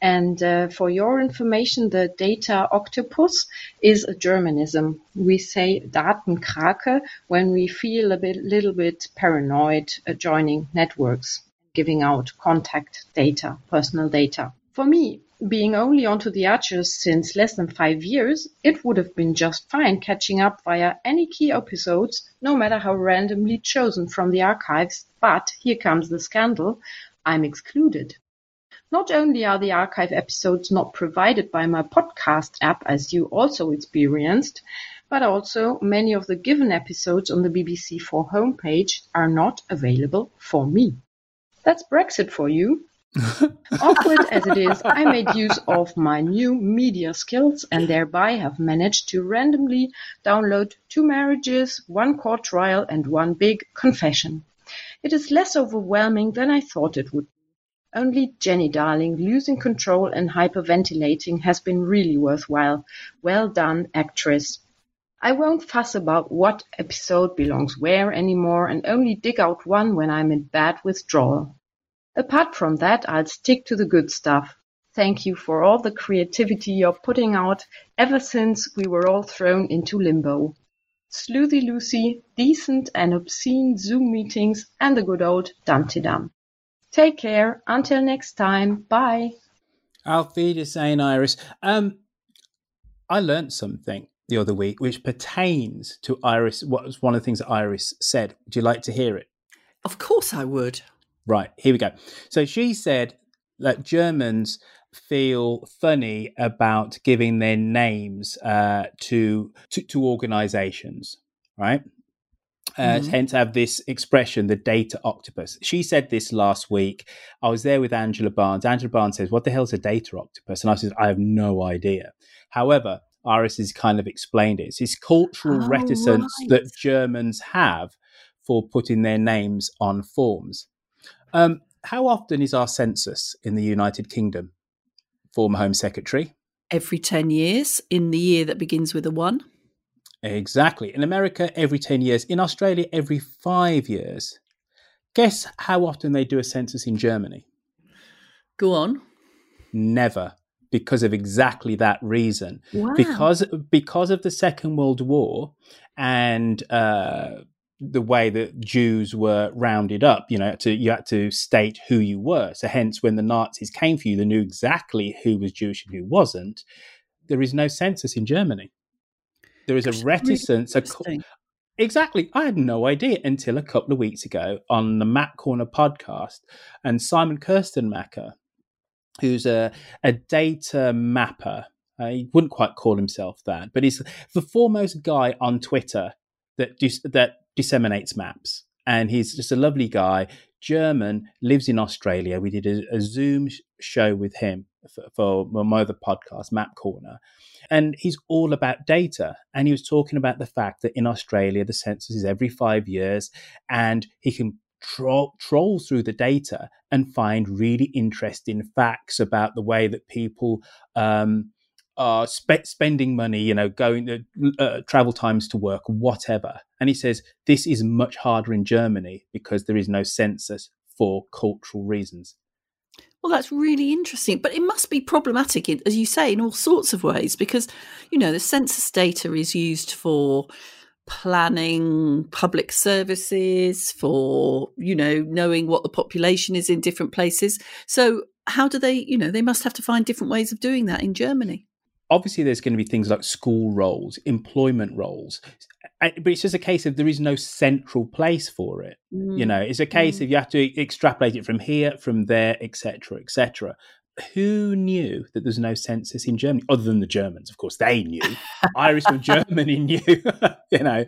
And uh, for your information, the data octopus is a Germanism. We say Datenkrake when we feel a bit, little bit paranoid joining networks, giving out contact data, personal data. For me, being only onto the Archers since less than five years, it would have been just fine catching up via any key episodes, no matter how randomly chosen from the archives, but here comes the scandal, I'm excluded. Not only are the archive episodes not provided by my podcast app as you also experienced, but also many of the given episodes on the BBC4 homepage are not available for me. That's Brexit for you. Awkward as it is, I made use of my new media skills and thereby have managed to randomly download two marriages, one court trial, and one big confession. It is less overwhelming than I thought it would be. Only Jenny Darling losing control and hyperventilating has been really worthwhile. Well done, actress. I won't fuss about what episode belongs where anymore and only dig out one when I'm in bad withdrawal. Apart from that, I'll stick to the good stuff. Thank you for all the creativity you're putting out ever since we were all thrown into limbo. Sleuthy Lucy, decent and obscene Zoom meetings, and the good old Dumpty Dum. Take care. Until next time. Bye. Alfie is saying, Iris. Um, I learned something the other week which pertains to Iris. What was one of the things that Iris said? Would you like to hear it? Of course, I would. Right, here we go. So she said that Germans feel funny about giving their names uh, to, to, to organizations, right? Uh, Mm-hmm. mm Hence, have this expression, the data octopus. She said this last week. I was there with Angela Barnes. Angela Barnes says, "What the hell's a data octopus?" And I said, "I have no idea." However, Iris has kind of explained it. It's this cultural Oh, reticence right. that Germans have for putting their names on forms. Um, how often is our census in the United Kingdom? Former Home Secretary. Every 10 years in the year that begins with a 1. Exactly. In America, every 10 years. In Australia, every five years. Guess how often they do a census in Germany? Go on. Never. Because of exactly that reason. Wow. Because because of the Second World War and uh, the way that Jews were rounded up, you know, to you had to state who you were. So hence when the Nazis came for you, they knew exactly who was Jewish and who wasn't. There is no census in Germany. There is a reticence. a exactly. I had no idea until a couple of weeks ago on the Map Corner podcast, and Simon Kuestenmacher, who's a a data mapper. Uh, he wouldn't quite call himself that, but he's the foremost guy on Twitter that dis- that disseminates maps, and he's just a lovely guy. German, lives in Australia. We did a, a Zoom show with him for, for my other podcast, Map Corner, and he's all about data. And he was talking about the fact that in Australia the census is every five years, and he can tro- troll through the data and find really interesting facts about the way that people um, are spe- spending money, you know, going uh, travel times to work, whatever. And he says this is much harder in Germany because there is no census for cultural reasons. Well, that's really interesting, but it must be problematic, as you say, in all sorts of ways because, you know, the census data is used for planning public services, for, you know, knowing what the population is in different places. So, how do they, you know, they must have to find different ways of doing that in Germany. Obviously, there's going to be things like school roles, employment roles, but it's just a case of there is no central place for it. You Mm. know, it's a case of you have to extrapolate it from here, from there, etc., etc. Who knew that there's no census in Germany, other than the Germans? Of course, they knew. Iris from Germany knew. you know,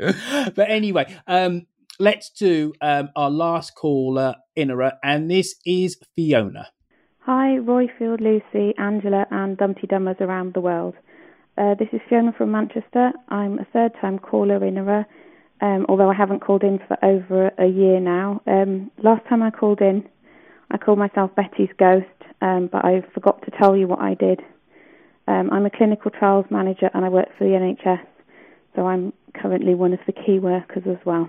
but anyway, um, let's do um, our last caller, Inera, and this is Fiona. Hi, Roifield, Lucy, Angela, and Dumpty Dummers around the world. Uh, this is Fiona from Manchester. I'm a third time caller in a um, although I haven't called in for over a year now. Um, last time I called in, I called myself Betty's Ghost, um, but I forgot to tell you what I did. Um, I'm a clinical trials manager and I work for the NHS, so I'm currently one of the key workers as well.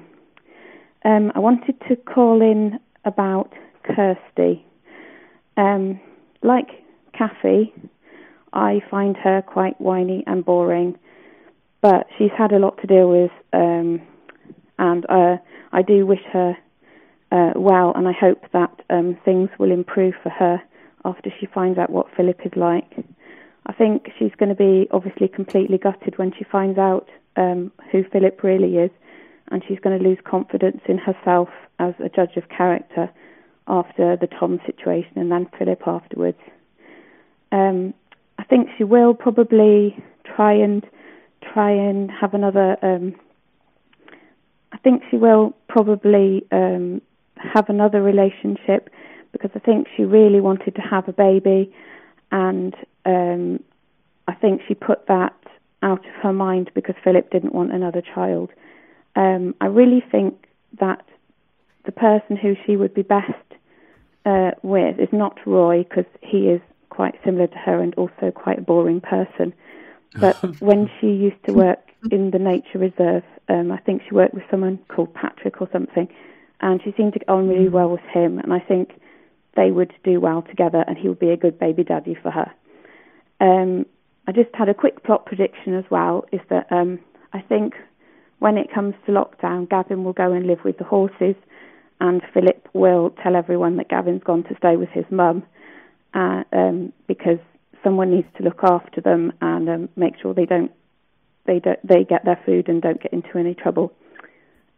Um, I wanted to call in about Kirsty. Um, like Kathy, I find her quite whiny and boring, but she's had a lot to deal with, um, and uh, I do wish her uh, well, and I hope that um, things will improve for her after she finds out what Philip is like. I think she's going to be obviously completely gutted when she finds out um, who Philip really is, and she's going to lose confidence in herself as a judge of character after the Tom situation and then Philip afterwards. Um, I think she will probably try and try and have another. Um, I think she will probably um, have another relationship because I think she really wanted to have a baby, and um, I think she put that out of her mind because Philip didn't want another child. Um, I really think that the person who she would be best uh, with is not Roy because he is quite similar to her and also quite a boring person. But when she used to work in the nature reserve, um, I think she worked with someone called Patrick or something, and she seemed to get on really well with him. And I think they would do well together, and he would be a good baby daddy for her. Um, I just had a quick plot prediction as well. Is that um, I think when it comes to lockdown, Gavin will go and live with the horses, and Philip will tell everyone that Gavin's gone to stay with his mum, uh, um, because someone needs to look after them and um, make sure they don't they don't they get their food and don't get into any trouble.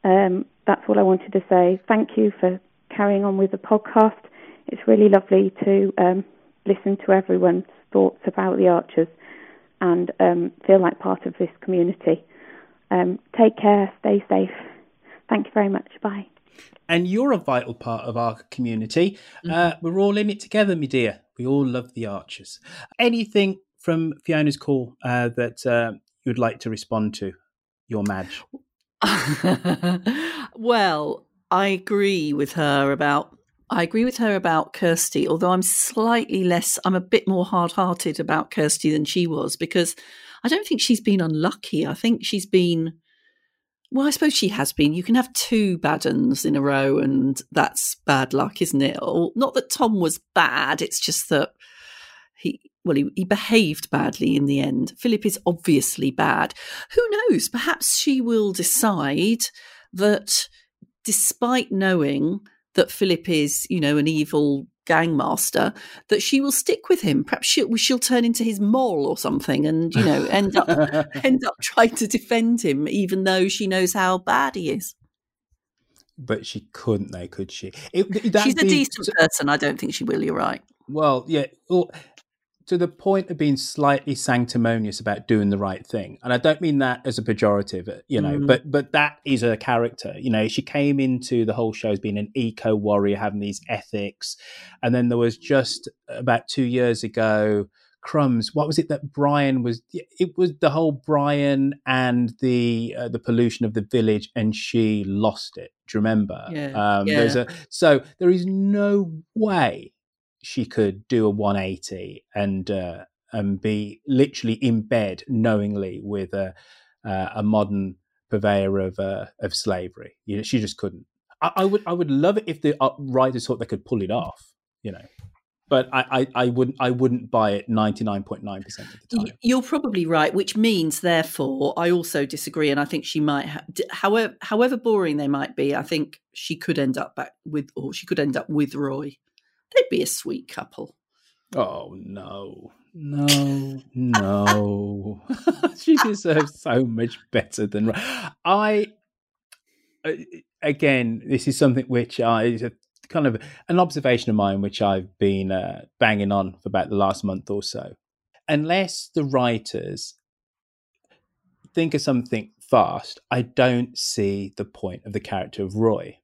Um, that's all I wanted to say. Thank you for carrying on with the podcast. It's really lovely to um, listen to everyone's thoughts about the Archers and um, feel like part of this community. Um, take care, stay safe. Thank you very much. Bye. And you're a vital part of our community. Mm-hmm. Uh, we're all in it together, my dear. We all love the Archers. Anything from Fiona's call uh, that uh, you'd like to respond to, your Madge? well, I agree with her about I agree with her about Kirsty, although I'm slightly less I'm a bit more hard-hearted about Kirsty than she was because I don't think she's been unlucky. I think she's been well, I suppose she has been. You can have two bad uns in a row, and that's bad luck, isn't it? Or, Not that Tom was bad, it's just that he well, he, he behaved badly in the end. Philip is obviously bad. Who knows? Perhaps she will decide that despite knowing that Philip is, you know, an evil gangmaster, that she will stick with him. Perhaps she'll, she'll turn into his mole or something, and you know, end up end up trying to defend him, even though she knows how bad he is. But she couldn't, though, could she? It, She's a decent person. I don't think she will. You're right. Well, yeah. Well, to the point of being slightly sanctimonious about doing the right thing. And i don't mean that as a pejorative uh, you know mm. but but that is her character. You know she came into the whole show as being an eco warrior having these ethics. And then there was just about 2 years ago crumbs what was it that brian was it was the whole brian and the uh, the pollution of the village and she lost it. Do you remember? Yeah, um yeah. there's a so there is no way she could do a 180 and uh, and be literally in bed knowingly with a uh, a modern purveyor of uh, of slavery. You know, she just couldn't. I, I, would I would love it if the writers thought they could pull it off. You know. But I, I, I wouldn't I wouldn't buy it ninety nine point nine percent of the time. You're probably right, which means therefore I also disagree, and I think she might, ha- however however boring they might be, I think she could end up back with, or she could end up with Roy. They'd be a sweet couple. Oh no, no, no! she deserves so much better than I. Uh, again, this is something which I is a kind of an observation of mine, which I've been uh, banging on for about the last month or so. Unless the writers think of something fast, I don't see the point of the character of Roy.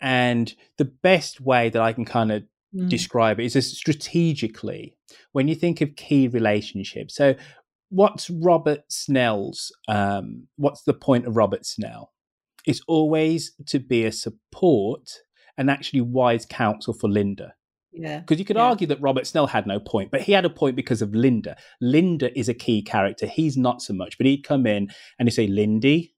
And the best way that I can kind of mm. describe it is strategically when you think of key relationships. So, what's Robert Snell's? Um, what's the point of Robert Snell? It's always to be a support and actually wise counsel for Linda. Yeah. Because you could argue that Robert Snell had no point, but he had a point because of Linda. Linda is a key character. He's not so much, but he'd come in and he'd say, Lindy,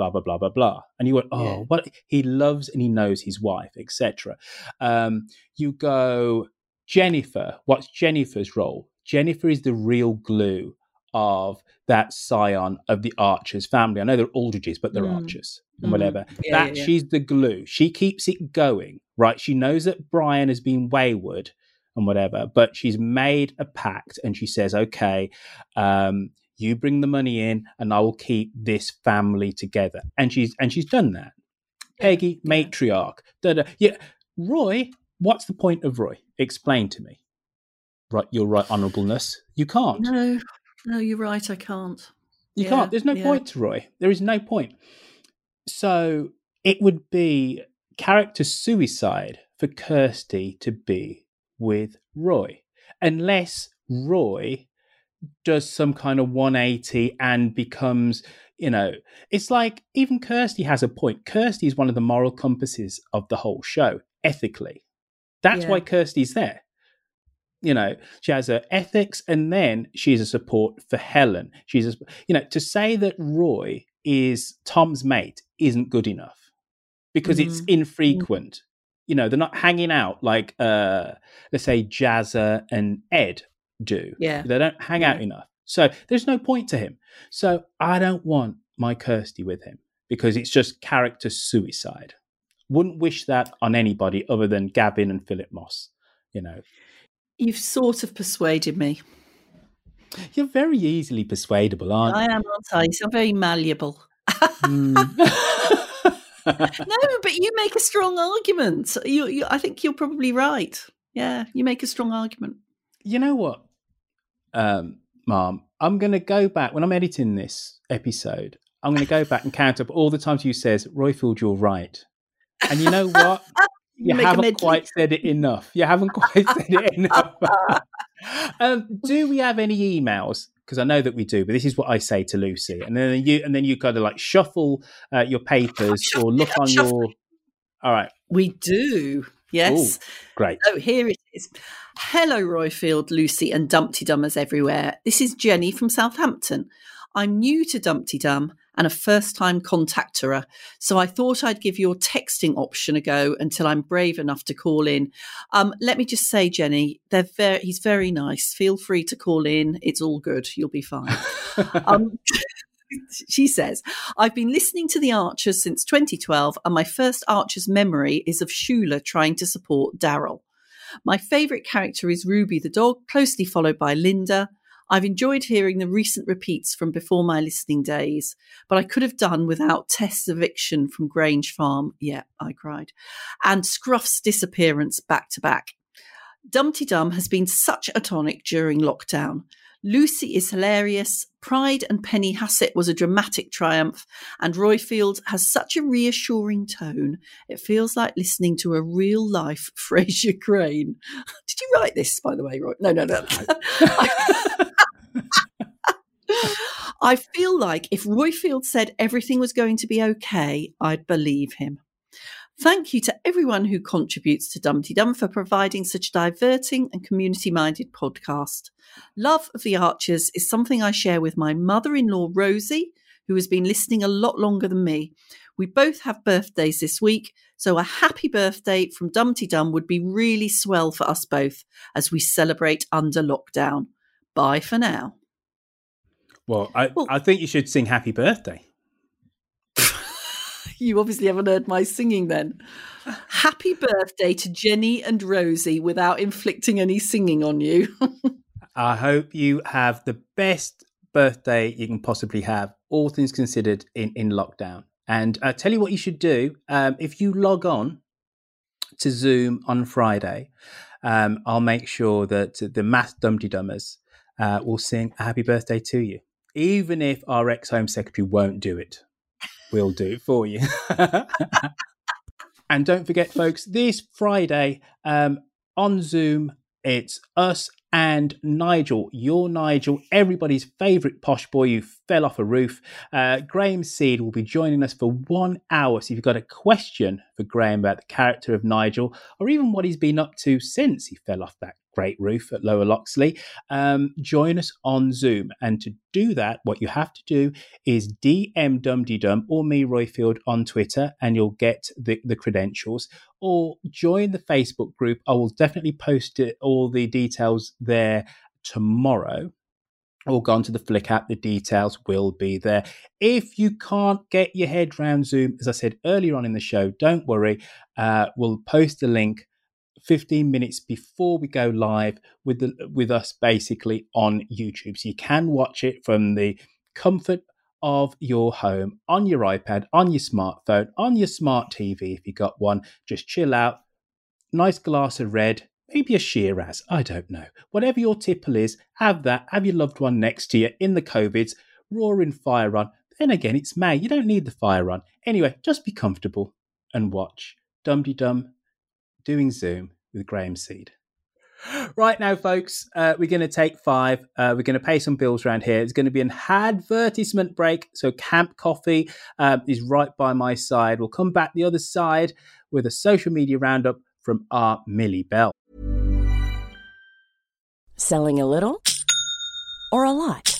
blah, blah, blah, blah, blah. And you went, oh, Yeah. what? He loves and he knows his wife, etc. Um, you go, Jennifer, what's Jennifer's role? Jennifer is the real glue of that scion of the Archers family. I know they're Aldridges, but they're Mm. Archers and Mm. whatever. Yeah, that yeah, yeah. she's the glue. She keeps it going, right? She knows that Brian has been wayward and whatever, but she's made a pact and she says, okay, um, you bring the money in and I will keep this family together. And she's and she's done that. Peggy, matriarch. Da, da. Yeah. Roy, what's the point of Roy? Explain to me. Right, your right honorableness. You can't. No, no, you're right. I can't. You Yeah, can't. There's no yeah. point to Roy. There is no point. So it would be character suicide for Kirsty to be with Roy, unless Roy does some kind of 180 and becomes, you know, it's like even Kirsty has a point. Kirsty is one of the moral compasses of the whole show, ethically. That's Yeah. why Kirsty's there you know she has her ethics and then she's a support for helen she's a, you know to say that roy is tom's mate isn't good enough because it's Mhm. infrequent you know they're not hanging out like uh let's say jazzer and ed do Yeah. they don't hang out enough so there's no point to him so i don't want my kirsty with him because it's just character suicide wouldn't wish that on anybody other than gavin and philip moss you know You've sort of persuaded me. You're very easily persuadable, aren't I you? am, aren't I? So I'm very malleable. Hmm. no, but you make a strong argument. You, you, I think you're probably right. Yeah, you make a strong argument. You know what, um, Mom? I'm going to go back when I'm editing this episode. I'm going to go back and count up all the times you says, Roifield, you're right. And you know what? You Make haven't quite said it enough. You haven't quite said it enough. um, do we have any emails? Because I know that we do, but this is what I say to Lucy, and then you and then you kind of like shuffle uh, your papers or look on your. All right, We do. Yes. Ooh, great. Oh, here it is. Hello, Roifield, Lucy, and Dumpty Dummers everywhere. This is Jenny from Southampton. I'm new to Dumpty Dum and a first time contactor, so I thought I'd give your texting option a go until I'm brave enough to call in. Um, let me just say, Jenny, they're very, he's very nice. Feel free to call in. It's all good. You'll be fine. um, she says, I've been listening to The Archers since 2012, and my first Archers memory is of Shula trying to support Daryl. My favourite character is Ruby the dog, closely followed by Linda. I've enjoyed hearing the recent repeats from before my listening days, but I could have done without Tess's eviction from Grange Farm. Yeah, I cried. And Scruff's disappearance back to back. Dumpty Dum has been such a tonic during lockdown. Lucy is hilarious. Pride and Penny Hassett was a dramatic triumph, and Roy Roifield has such a reassuring tone. It feels like listening to a real life Frasier Crane. Did you write this, by the way, Roy? No, no, no. I feel like if Roy Roifield said everything was going to be okay, I'd believe him. Thank you to everyone who contributes to Dumpty Dum for providing such a diverting and community minded podcast. Love of the Archers is something I share with my mother in law, Rosie, who has been listening a lot longer than me. We both have birthdays this week, so a happy birthday from Dumpty Dum would be really swell for us both as we celebrate under lockdown. Bye for now. Well, I, I think you should sing "Happy Birthday." You obviously haven't heard my singing then. Happy birthday to Jenny and Rosie without inflicting any singing on you. I hope you have the best birthday you can possibly have, all things considered, in, in lockdown. And I tell you what you should do. Um, if you log on to Zoom on Friday, um, I'll make sure that the Math Dumpty Dummers uh, will sing a happy birthday to you. Even if our ex Home Secretary won't do it, we'll do for you. and don't forget, folks, this Friday um, on Zoom, it's us and Nigel, your Nigel, everybody's favourite posh boy who fell off a roof. Uh, Graham Seed will be joining us for one hour. So if you've got a question for Graham about the character of Nigel, or even what he's been up to since he fell off that great roof at Lower Loxley, um, join us on Zoom. And to do that, what you have to do is DM Dum or me, Roifield, on Twitter, and you'll get the, the credentials. Or join the Facebook group. I will definitely post it, all the details there tomorrow or go onto the Flick app, the details will be there. If you can't get your head round Zoom, as I said earlier on in the show, don't worry. Uh, we'll post the link 15 minutes before we go live with the with us basically on YouTube. So you can watch it from the comfort of your home on your iPad, on your smartphone, on your smart TV if you got one. Just chill out. Nice glass of red, maybe a Shiraz, I don't know. Whatever your tipple is, have that. Have your loved one next to you in the COVIDs, roaring fire on. Then again, it's May. You don't need the fire on. Anyway, just be comfortable and watch. Dum de Dum doing Zoom with Graham Seed. Right now, folks, uh, we're going to take five. Uh, we're going to pay some bills around here. It's going to be an advertisement break. So, Camp Coffee uh, is right by my side. We'll come back the other side with a social media roundup from our Millie Bell. Selling a little or a lot?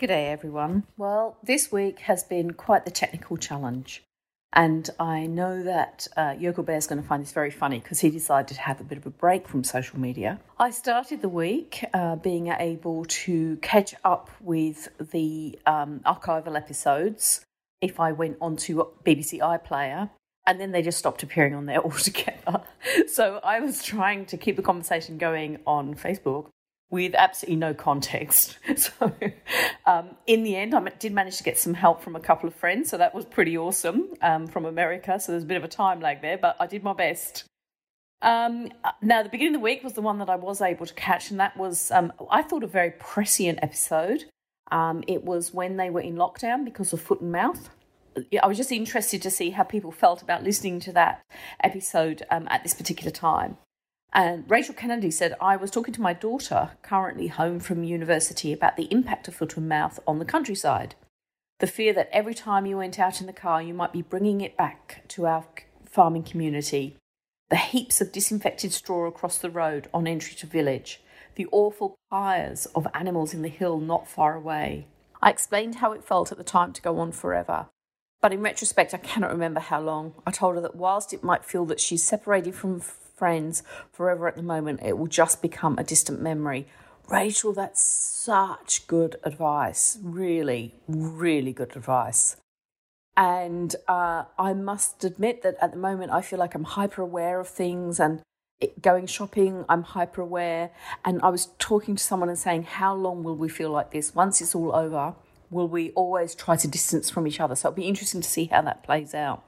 G'day everyone. Well, this week has been quite the technical challenge. And I know that uh, Yoko Bear is going to find this very funny because he decided to have a bit of a break from social media. I started the week uh, being able to catch up with the um, archival episodes if I went onto BBC iPlayer, and then they just stopped appearing on there altogether. so I was trying to keep the conversation going on Facebook with absolutely no context. So, um, in the end, I did manage to get some help from a couple of friends, so that was pretty awesome um, from America. So there's a bit of a time lag there, but I did my best. Um, now, the beginning of the week was the one that I was able to catch, and that was, um, I thought, a very prescient episode. Um, it was when they were in lockdown because of foot and mouth. I was just interested to see how people felt about listening to that episode um, at this particular time. And Rachel Kennedy said, I was talking to my daughter, currently home from university, about the impact of foot and mouth on the countryside. The fear that every time you went out in the car, you might be bringing it back to our farming community. The heaps of disinfected straw across the road on entry to village. The awful pyres of animals in the hill not far away. I explained how it felt at the time to go on forever. But in retrospect, I cannot remember how long. I told her that whilst it might feel that she's separated from friends forever at the moment, it will just become a distant memory. Rachel, that's such good advice. Really, really good advice. And uh, I must admit that at the moment, I feel like I'm hyper aware of things and it, going shopping, I'm hyper aware. And I was talking to someone and saying, How long will we feel like this? Once it's all over, will we always try to distance from each other? So it'll be interesting to see how that plays out.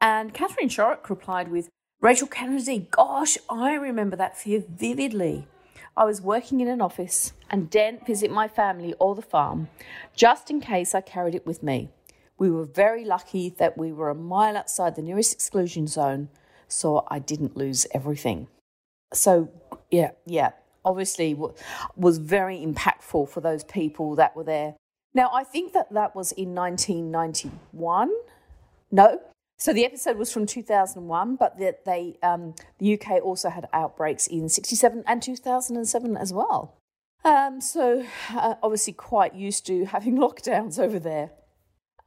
And Catherine Shorrock replied with, Rachel Kennedy, gosh, I remember that fear vividly. I was working in an office and daren't visit my family or the farm, just in case I carried it with me. We were very lucky that we were a mile outside the nearest exclusion zone, so I didn't lose everything. So, yeah, yeah, obviously was very impactful for those people that were there. Now, I think that that was in 1991. No, so the episode was from 2001, but that they um, the UK also had outbreaks in 67 and 2007 as well. Um, so uh, obviously quite used to having lockdowns over there.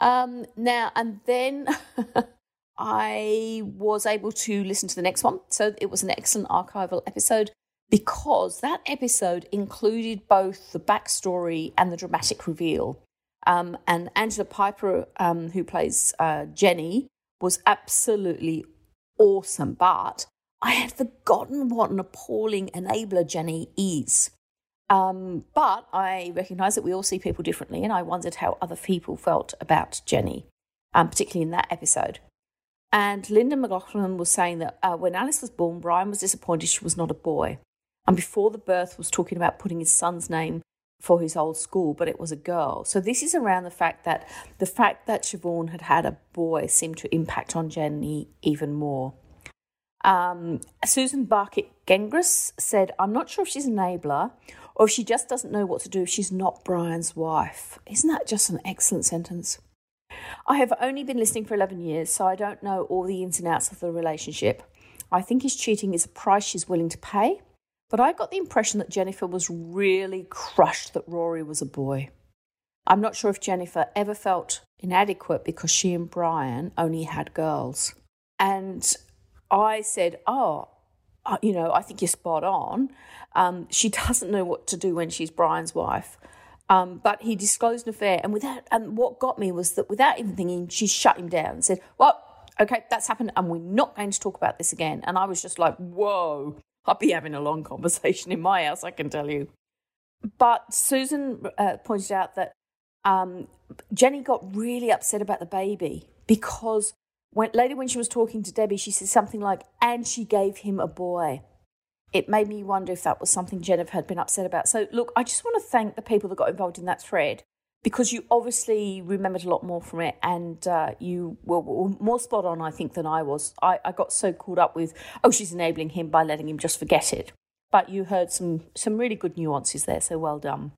Um, now and then I was able to listen to the next one. So it was an excellent archival episode because that episode included both the backstory and the dramatic reveal. Um, and Angela Piper, um, who plays uh, Jenny, was absolutely awesome. But I had forgotten what an appalling enabler Jenny is. Um, but I recognise that we all see people differently, and I wondered how other people felt about Jenny, um, particularly in that episode. And Linda McLaughlin was saying that uh, when Alice was born, Brian was disappointed she was not a boy. And before the birth, was talking about putting his son's name for his old school, but it was a girl. So this is around the fact that the fact that Siobhan had had a boy seemed to impact on Jenny even more. Um, Susan Barkett Gengras said, I'm not sure if she's an enabler or if she just doesn't know what to do if she's not Brian's wife. Isn't that just an excellent sentence? I have only been listening for 11 years, so I don't know all the ins and outs of the relationship. I think his cheating is a price she's willing to pay. But I got the impression that Jennifer was really crushed that Rory was a boy. I'm not sure if Jennifer ever felt inadequate because she and Brian only had girls. And I said, Oh, uh, you know, I think you're spot on. Um, she doesn't know what to do when she's Brian's wife. Um, but he disclosed an affair, and without, and what got me was that without even thinking, she shut him down and said, "Well, okay, that's happened, and we're not going to talk about this again." And I was just like, "Whoa!" I'll be having a long conversation in my house, I can tell you. But Susan uh, pointed out that um, Jenny got really upset about the baby because when, later when she was talking to Debbie, she said something like, and she gave him a boy. It made me wonder if that was something Jennifer had been upset about. So, look, I just want to thank the people that got involved in that thread because you obviously remembered a lot more from it and uh, you were, more spot on, I think, than I was. I, I got so caught up with, oh, she's enabling him by letting him just forget it. But you heard some, some really good nuances there, so well done.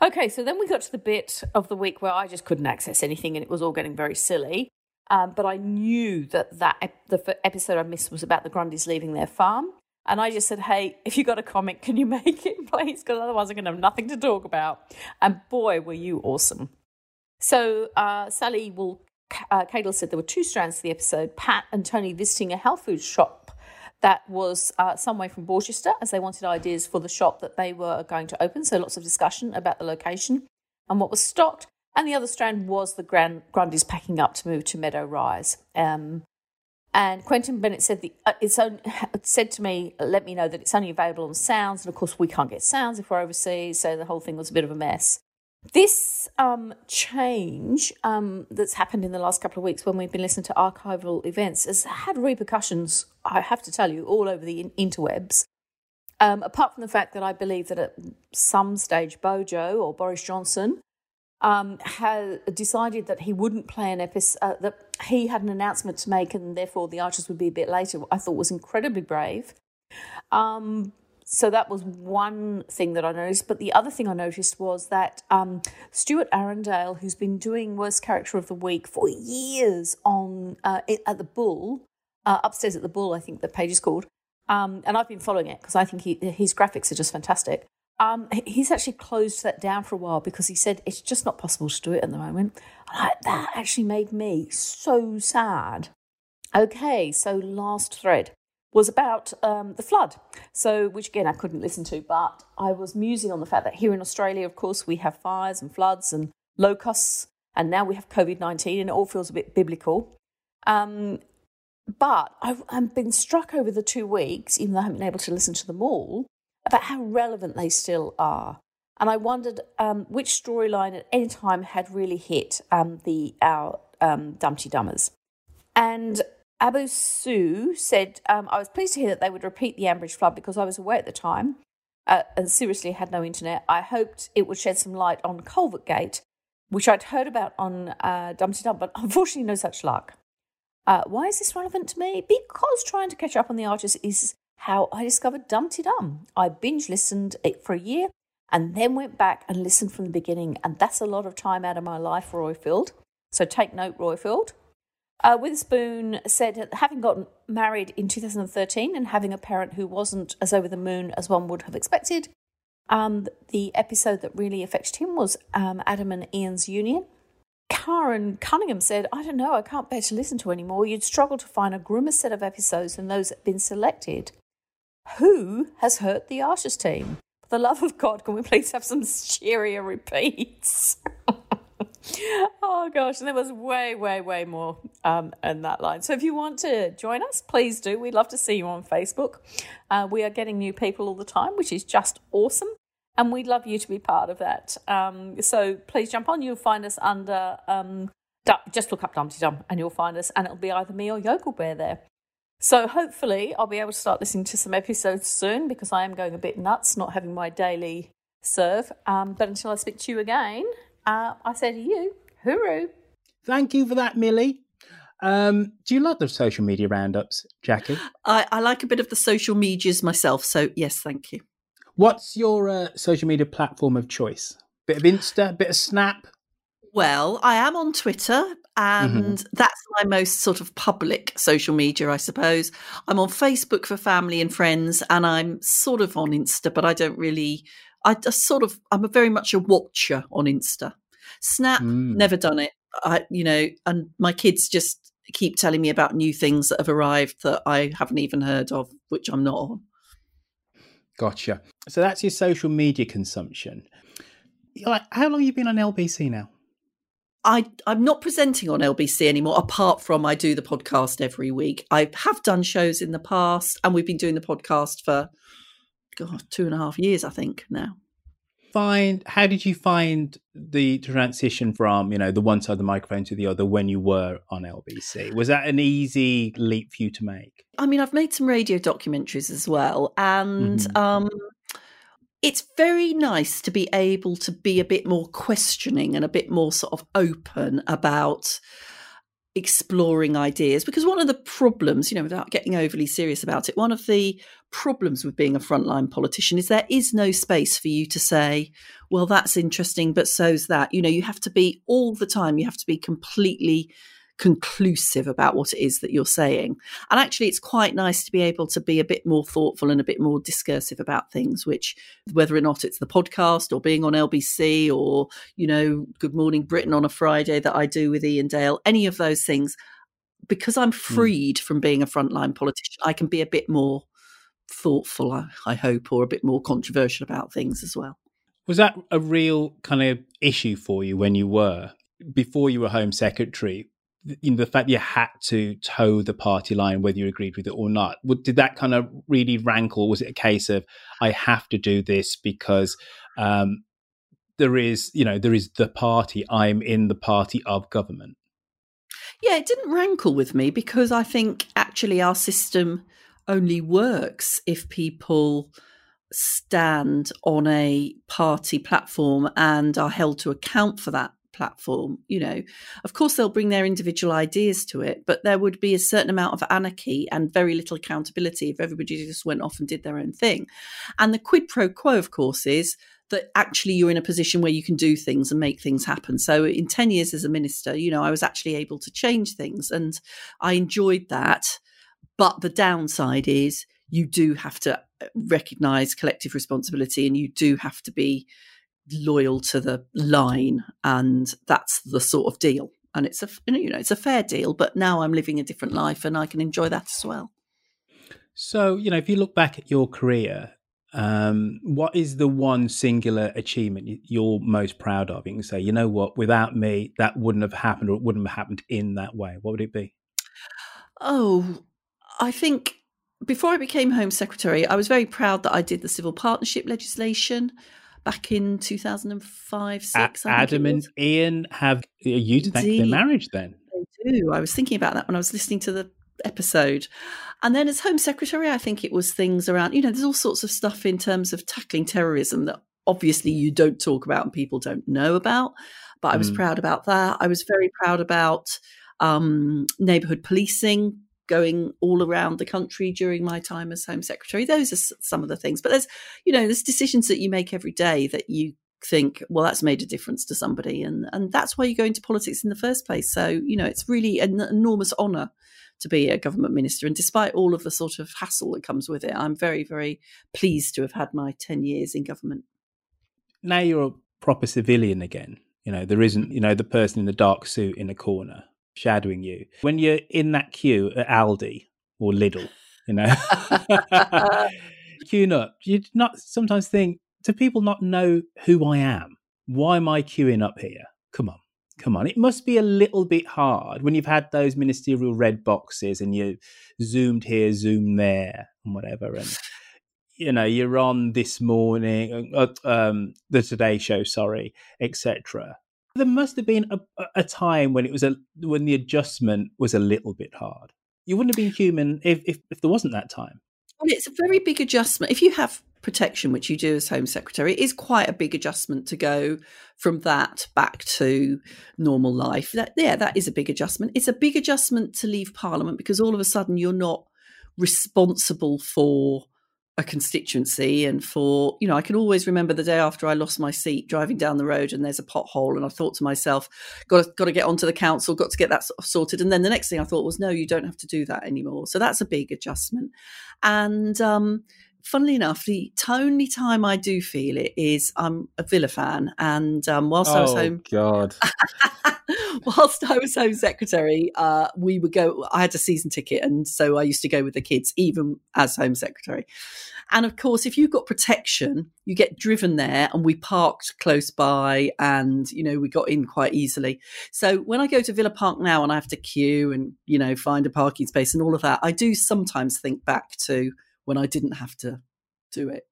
Okay, so then we got to the bit of the week where I just couldn't access anything and it was all getting very silly. Um, but I knew that that the episode I missed was about the Grundys leaving their farm. And I just said, hey, if you got a comic, can you make it, please? Because otherwise I'm going to have nothing to talk about. And boy, were you awesome. So uh, Sally will, uh, Cadel said there were two strands to the episode Pat and Tony visiting a health food shop that was uh, some way from Borchester as they wanted ideas for the shop that they were going to open. So lots of discussion about the location and what was stocked. And the other strand was the Grand- Grundys packing up to move to Meadow Rise. Um, And Quentin Bennett said the uh, it's on, said to me, let me know that it's only available on sounds, and of course we can't get sounds if we're overseas, so the whole thing was a bit of a mess. This um, change um, that's happened in the last couple of weeks when we've been listening to archival events has had repercussions, I have to tell you, all over the interwebs. Um, apart from the fact that I believe that at some stage Bojo or Boris Johnson um, had decided that he wouldn't play an episode, uh, that he had an announcement to make and therefore the Archers would be a bit later, I thought was incredibly brave. Um, so that was one thing that I noticed. But the other thing I noticed was that um, Stuart Arundale, who's been doing Worst Character of the Week for years on uh, at the Bull, uh, upstairs at the Bull, I think the page is called, um, and I've been following it because I think he, his graphics are just fantastic. Um, he's actually closed that down for a while because he said it's just not possible to do it at the moment. I, that actually made me so sad. Okay, so last thread was about um, the flood. So, which again I couldn't listen to, but I was musing on the fact that here in Australia, of course, we have fires and floods and locusts, and now we have COVID 19, and it all feels a bit biblical. Um, but I've, I've been struck over the two weeks, even though I haven't been able to listen to them all, about how relevant they still are. And I wondered um, which storyline at any time had really hit um, the our um, Dumdy Dummers. And Abu Su said, um, I was pleased to hear that they would repeat the Ambridge flood because I was away at the time uh, and seriously had no internet. I hoped it would shed some light on Culvert Gate, which I'd heard about on uh, Dumdy Dum, but unfortunately no such luck. Uh, why is this relevant to me? Because trying to catch up on the Archers is how I discovered Dumdy Dum. I binge listened it for a year and then went back and listened from the beginning, and that's a lot of time out of my life, Roifield. So take note, Roifield. Uh, Witherspoon said, having gotten married in 2013 and having a parent who wasn't as over the moon as one would have expected, um, the episode that really affected him was um, Adam and Ian's union. Karen Cunningham said, I don't know, I can't bear to listen to anymore. You'd struggle to find a grimmer set of episodes than those that have been selected. Who has hurt the Archers team? For the love of God, can we please have some cheerier repeats? oh gosh, and there was way, way, way more um, in that line. So if you want to join us, please do. We'd love to see you on Facebook. Uh, we are getting new people all the time, which is just awesome. And we'd love you to be part of that. Um, so please jump on. You'll find us under, um, just look up Dumdy Dum and you'll find us, and it'll be either me or Yokel Bear there. So hopefully I'll be able to start listening to some episodes soon because I am going a bit nuts not having my daily serve. Um, but until I speak to you again, uh, I say to you, hooroo. Thank you for that, Millie. Um, do you like the social media roundups, Jacqui? I, I, like a bit of the social medias myself, so yes, thank you. What's your uh, social media platform of choice? Bit of Insta, bit of Snap? Well, I am on Twitter, and mm-hmm. that's my most sort of public social media, I suppose. I'm on Facebook for family and friends, and I'm sort of on Insta, but I don't really I just sort of I'm a very much a watcher on Insta. Snap, mm. never done it. I you know, and my kids just keep telling me about new things that have arrived that I haven't even heard of, which I'm not on. Gotcha. So that's your social media consumption. Like, how long have you been on LBC now? I, I'm not presenting on LBC anymore, apart from I do the podcast every week. I have done shows in the past, and we've been doing the podcast for God, two and a half years, I think now. Find how did you find the transition from you know the one side of the microphone to the other when you were on LBC? Was that an easy leap for you to make? I mean, I've made some radio documentaries as well, and mm-hmm. um, it's very nice to be able to be a bit more questioning and a bit more sort of open about exploring ideas because one of the problems you know without getting overly serious about it one of the problems with being a frontline politician is there is no space for you to say well that's interesting but so's that. You know you have to be all the time you have to be completely conclusive about what it is that you're saying. And actually, it's quite nice to be able to be a bit more thoughtful and a bit more discursive about things, which, whether or not it's the podcast or being on LBC or, you know, Good Morning Britain on a Friday that I do with Iain Dale, any of those things, because I'm hmm. freed mm. from being a frontline politician, I can be a bit more thoughtful, I, I hope, or a bit more controversial about things as well. Was that a real kind of issue for you when you were before you were Home Secretary? You know, the fact you had to toe the party line, whether you agreed with it or not, did that kind of really rankle? Was it a case of I have to do this because um, there is, you know, there is the party. I'm in the party of government. Yeah, it didn't rankle with me because I think actually our system only works if people stand on a party platform and are held to account for that platform you know of course they'll bring their individual ideas to it but there would be a certain amount of anarchy and very little accountability if everybody just went off and did their own thing and the quid pro quo of course is that actually you're in a position where you can do things and make things happen. So in 10 years as a minister, you know, I was actually able to change things and I enjoyed that. But the downside is you do have to uh, recognize collective responsibility and you do have to be loyal to the line and that's the sort of deal and it's a you know it's a fair deal but now i'm living a different life and i can enjoy that as well so you know if you look back at your career um, what is the one singular achievement you're most proud of? You can say, you know what, without me, that wouldn't have happened or it wouldn't have happened in that way. What would it be? Oh, I think before I became Home Secretary, I was very proud that I did the civil partnership legislation back in 2005 6. Adam and Ian have you to thank their marriage then? They do. I was thinking about that when I was listening to the episode. And then as Home Secretary, I think it was things around, you know, there's all sorts of stuff in terms of tackling terrorism that obviously you don't talk about and people don't know about. But I was mm. proud about that. I was very proud about um, neighbourhood policing going all around the country during my time as Home Secretary. Those are some of the things. But there's, you know, there's decisions that you make every day that you think, well, that's made a difference to somebody, and and that's why you go into politics in the first place. So you know, it's really an enormous honour to be a government minister. And despite all of the sort of hassle that comes with it, I'm very, very pleased to have had my 10 years in government. Now you're a proper civilian again. You know, there isn't, you know, the person in the dark suit in a corner shadowing you. When you're in that queue at Aldi or Lidl, you know, queuing up, you not sometimes think, do people not know who I am? Why am I queuing up here? Come on come on, it must be a little bit hard when you've had those ministerial red boxes and you zoomed here, zoomed there, and whatever. And you know, you're on this morning, uh, um, the Today Show, sorry, etc. There must have been a, a time when it was a when the adjustment was a little bit hard. You wouldn't have been human if, if, if there wasn't that time. Well, it's a very big adjustment. If you have protection, which you do as Home Secretary, it is quite a big adjustment to go from that back to normal life. That, yeah, that is a big adjustment. It's a big adjustment to leave Parliament because all of a sudden you're not responsible for a constituency and for you know i can always remember the day after i lost my seat driving down the road and there's a pothole and i thought to myself got to, got to get onto the council got to get that sorted and then the next thing i thought was no you don't have to do that anymore so that's a big adjustment and um funnily enough, the only time I do feel it is I'm a Villa fan, and um, whilst oh, I was home, God, whilst I was home secretary, uh, we would go. I had a season ticket, and so I used to go with the kids, even as home secretary. And of course, if you've got protection, you get driven there, and we parked close by, and you know we got in quite easily. So when I go to Villa Park now, and I have to queue and you know find a parking space and all of that, I do sometimes think back to when I didn't have to do it.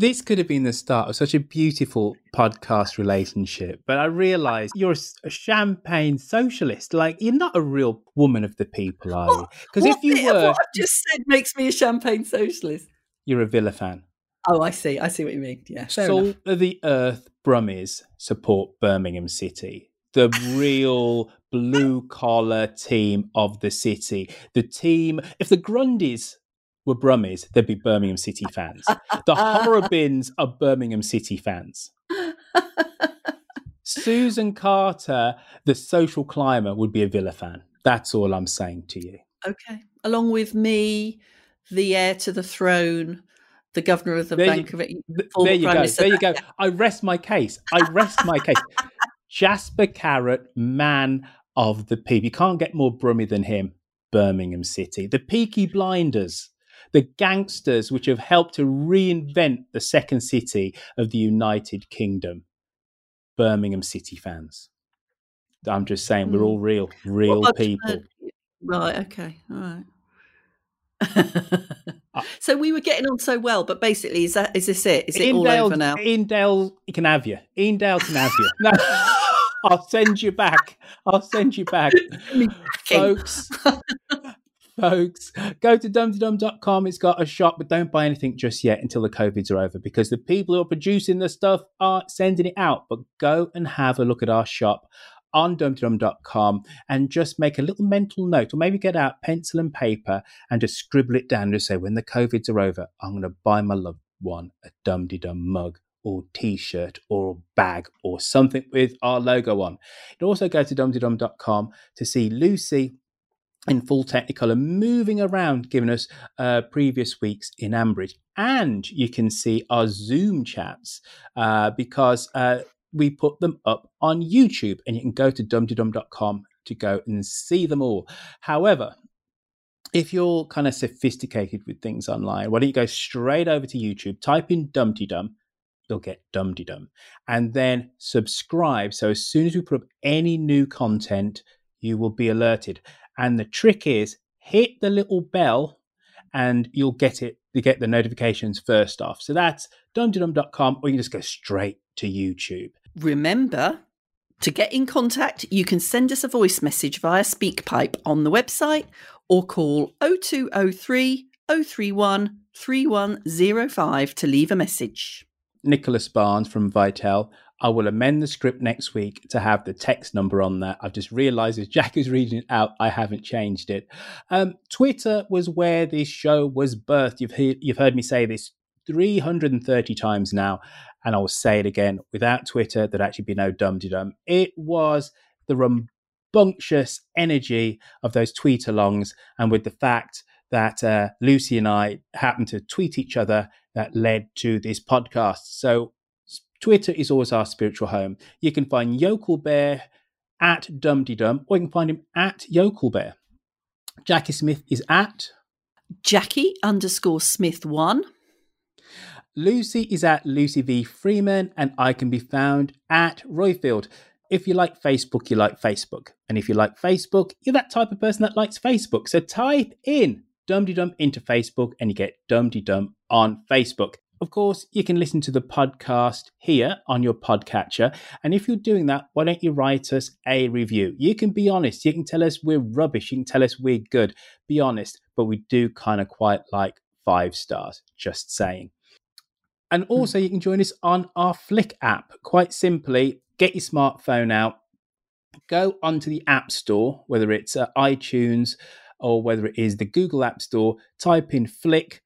This could have been the start of such a beautiful podcast relationship, but I realize you're a champagne socialist. Like you're not a real woman of the people, are you? Because if you were, what I've just said makes me a champagne socialist. You're a Villa fan. Oh, I see. I see what you mean. Yeah. Salt of the earth Brummies support Birmingham City. The real blue collar team of the city. The team, if the Grundys were Brummies, they'd be Birmingham City fans. The Horrobins are Birmingham City fans. Susan Carter, the social climber, would be a Villa fan. That's all I'm saying to you. Okay. Along with me, the heir to the throne, the governor of the there Bank you, of it. There you go. There you go. I rest my case. I rest my case. Jasper Carrott, man of the people. You can't get more brummy than him. Birmingham City. The Peaky Blinders, the gangsters which have helped to reinvent the second city of the United Kingdom. Birmingham City fans. I'm just saying we're all real, real about, people. uh, right. Okay. All right. so we were getting on so well, but basically, is that is this it? Is it all Iain Dale- over now? Iain Dale can have you. Iain Dale can have you. No, I'll send you back. I'll send you back, folks. Folks, go to dumdydum.com. It's got a shop, but don't buy anything just yet until the COVIDs are over because the people who are producing the stuff are sending it out. But go and have a look at our shop on dumdydum.com and just make a little mental note or maybe get out pencil and paper and just scribble it down and say, when the COVIDs are over, I'm going to buy my loved one a Dum Dum mug or t-shirt or bag or something with our logo on. You also go to dumdydum.com to see Lucy in full Technicolor moving around, giving us uh, previous weeks in Ambridge. And you can see our Zoom chats uh, because uh, we put them up on YouTube and you can go to dumdydum.com to go and see them all. However, if you're kind of sophisticated with things online, why don't you go straight over to YouTube, type in Dumdy Dum, you'll get Dumdy Dum, and then subscribe. So as soon as we put up any new content, you will be alerted. And the trick is hit the little bell and you'll get it, you get the notifications first off. So that's dumdydum.com, or you can just go straight to YouTube. Remember, to get in contact, you can send us a voice message via SpeakPipe on the website or call 0203 031 3105 to leave a message. Nicholas Barnes from Vitel. I will amend the script next week to have the text number on there. I've just realised as Jack is reading it out, I haven't changed it. Um, Twitter was where this show was birthed. You've heard, you've heard me say this 330 times now, and I will say it again. Without Twitter, there'd actually be no Dum Dum. It was the rambunctious energy of those tweet alongs, and with the fact that uh, Lucy and I happened to tweet each other that led to this podcast. So Twitter is always our spiritual home. You can find Yokel Bear at Dumdy Dum, or you can find him at Yokel Bear. Jacqui Smith is at Jacqui underscore Smith one. Lucy is at Lucy V Freeman, and I can be found at Roifield. If you like Facebook, you like Facebook. And if you like Facebook, you're that type of person that likes Facebook. So type in Dumdy Dum into Facebook and you get Dumdy Dum on Facebook. Of course, you can listen to the podcast here on your podcatcher. And if you're doing that, why don't you write us a review? You can be honest. You can tell us we're rubbish. You can tell us we're good. Be honest. But we do kind of quite like five stars. Just saying. And also, you can join us on our Flick app. Quite simply, get your smartphone out, go onto the App Store, whether it's uh, iTunes or whether it is the Google App Store, type in Flick.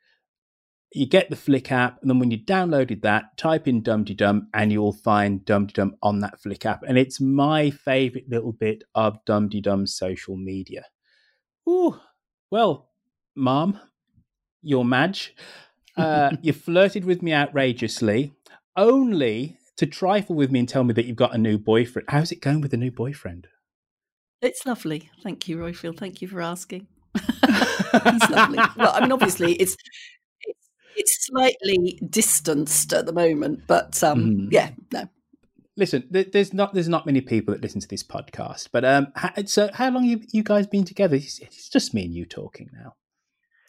You get the Flick app, and then when you downloaded that, type in Dumdy Dum, and you'll find Dumdy Dum on that Flick app. And it's my favorite little bit of Dumdy Dum social media. Ooh, well, Mom, you're Madge. Uh, you flirted with me outrageously, only to trifle with me and tell me that you've got a new boyfriend. How's it going with the new boyfriend? It's lovely. Thank you, Roifield. Thank you for asking. He's lovely. Well, I mean, obviously, it's it's, slightly distanced at the moment, but um, Mhm. yeah, no. Listen, there's not there's not many people that listen to this podcast, but um, so how long you you guys been together? It's, it's just me and you talking now.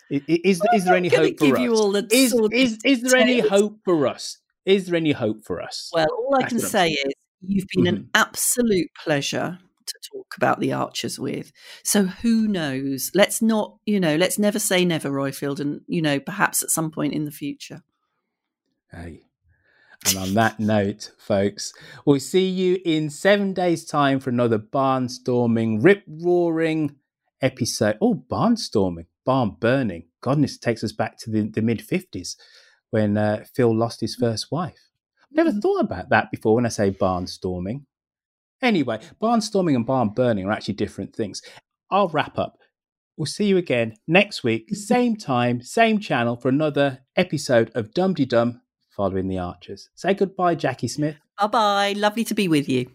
Is is there any hope for us? you all the is, is is there any hope for us? Is there any hope for us? Well, all I That's can say is you've been an absolute pleasure to talk about the Archers with. So who knows? Let's not, you know, let's never say never, Roifield, and you know, perhaps at some point in the future. Hey. And on that note, folks, we'll see you in seven days' time for another barnstorming, rip roaring episode. Oh, barnstorming, barn burning. Goodness, takes us back to the, the mid 50s when uh, Phil lost his first wife. Never thought about that before when I say barnstorming. Anyway, barnstorming and barn burning are actually different things. I'll wrap up. We'll see you again next week, same time, same channel for another episode of Dum Dum following the Archers. Say goodbye, Jacqui Smith. Bye bye. Lovely to be with you.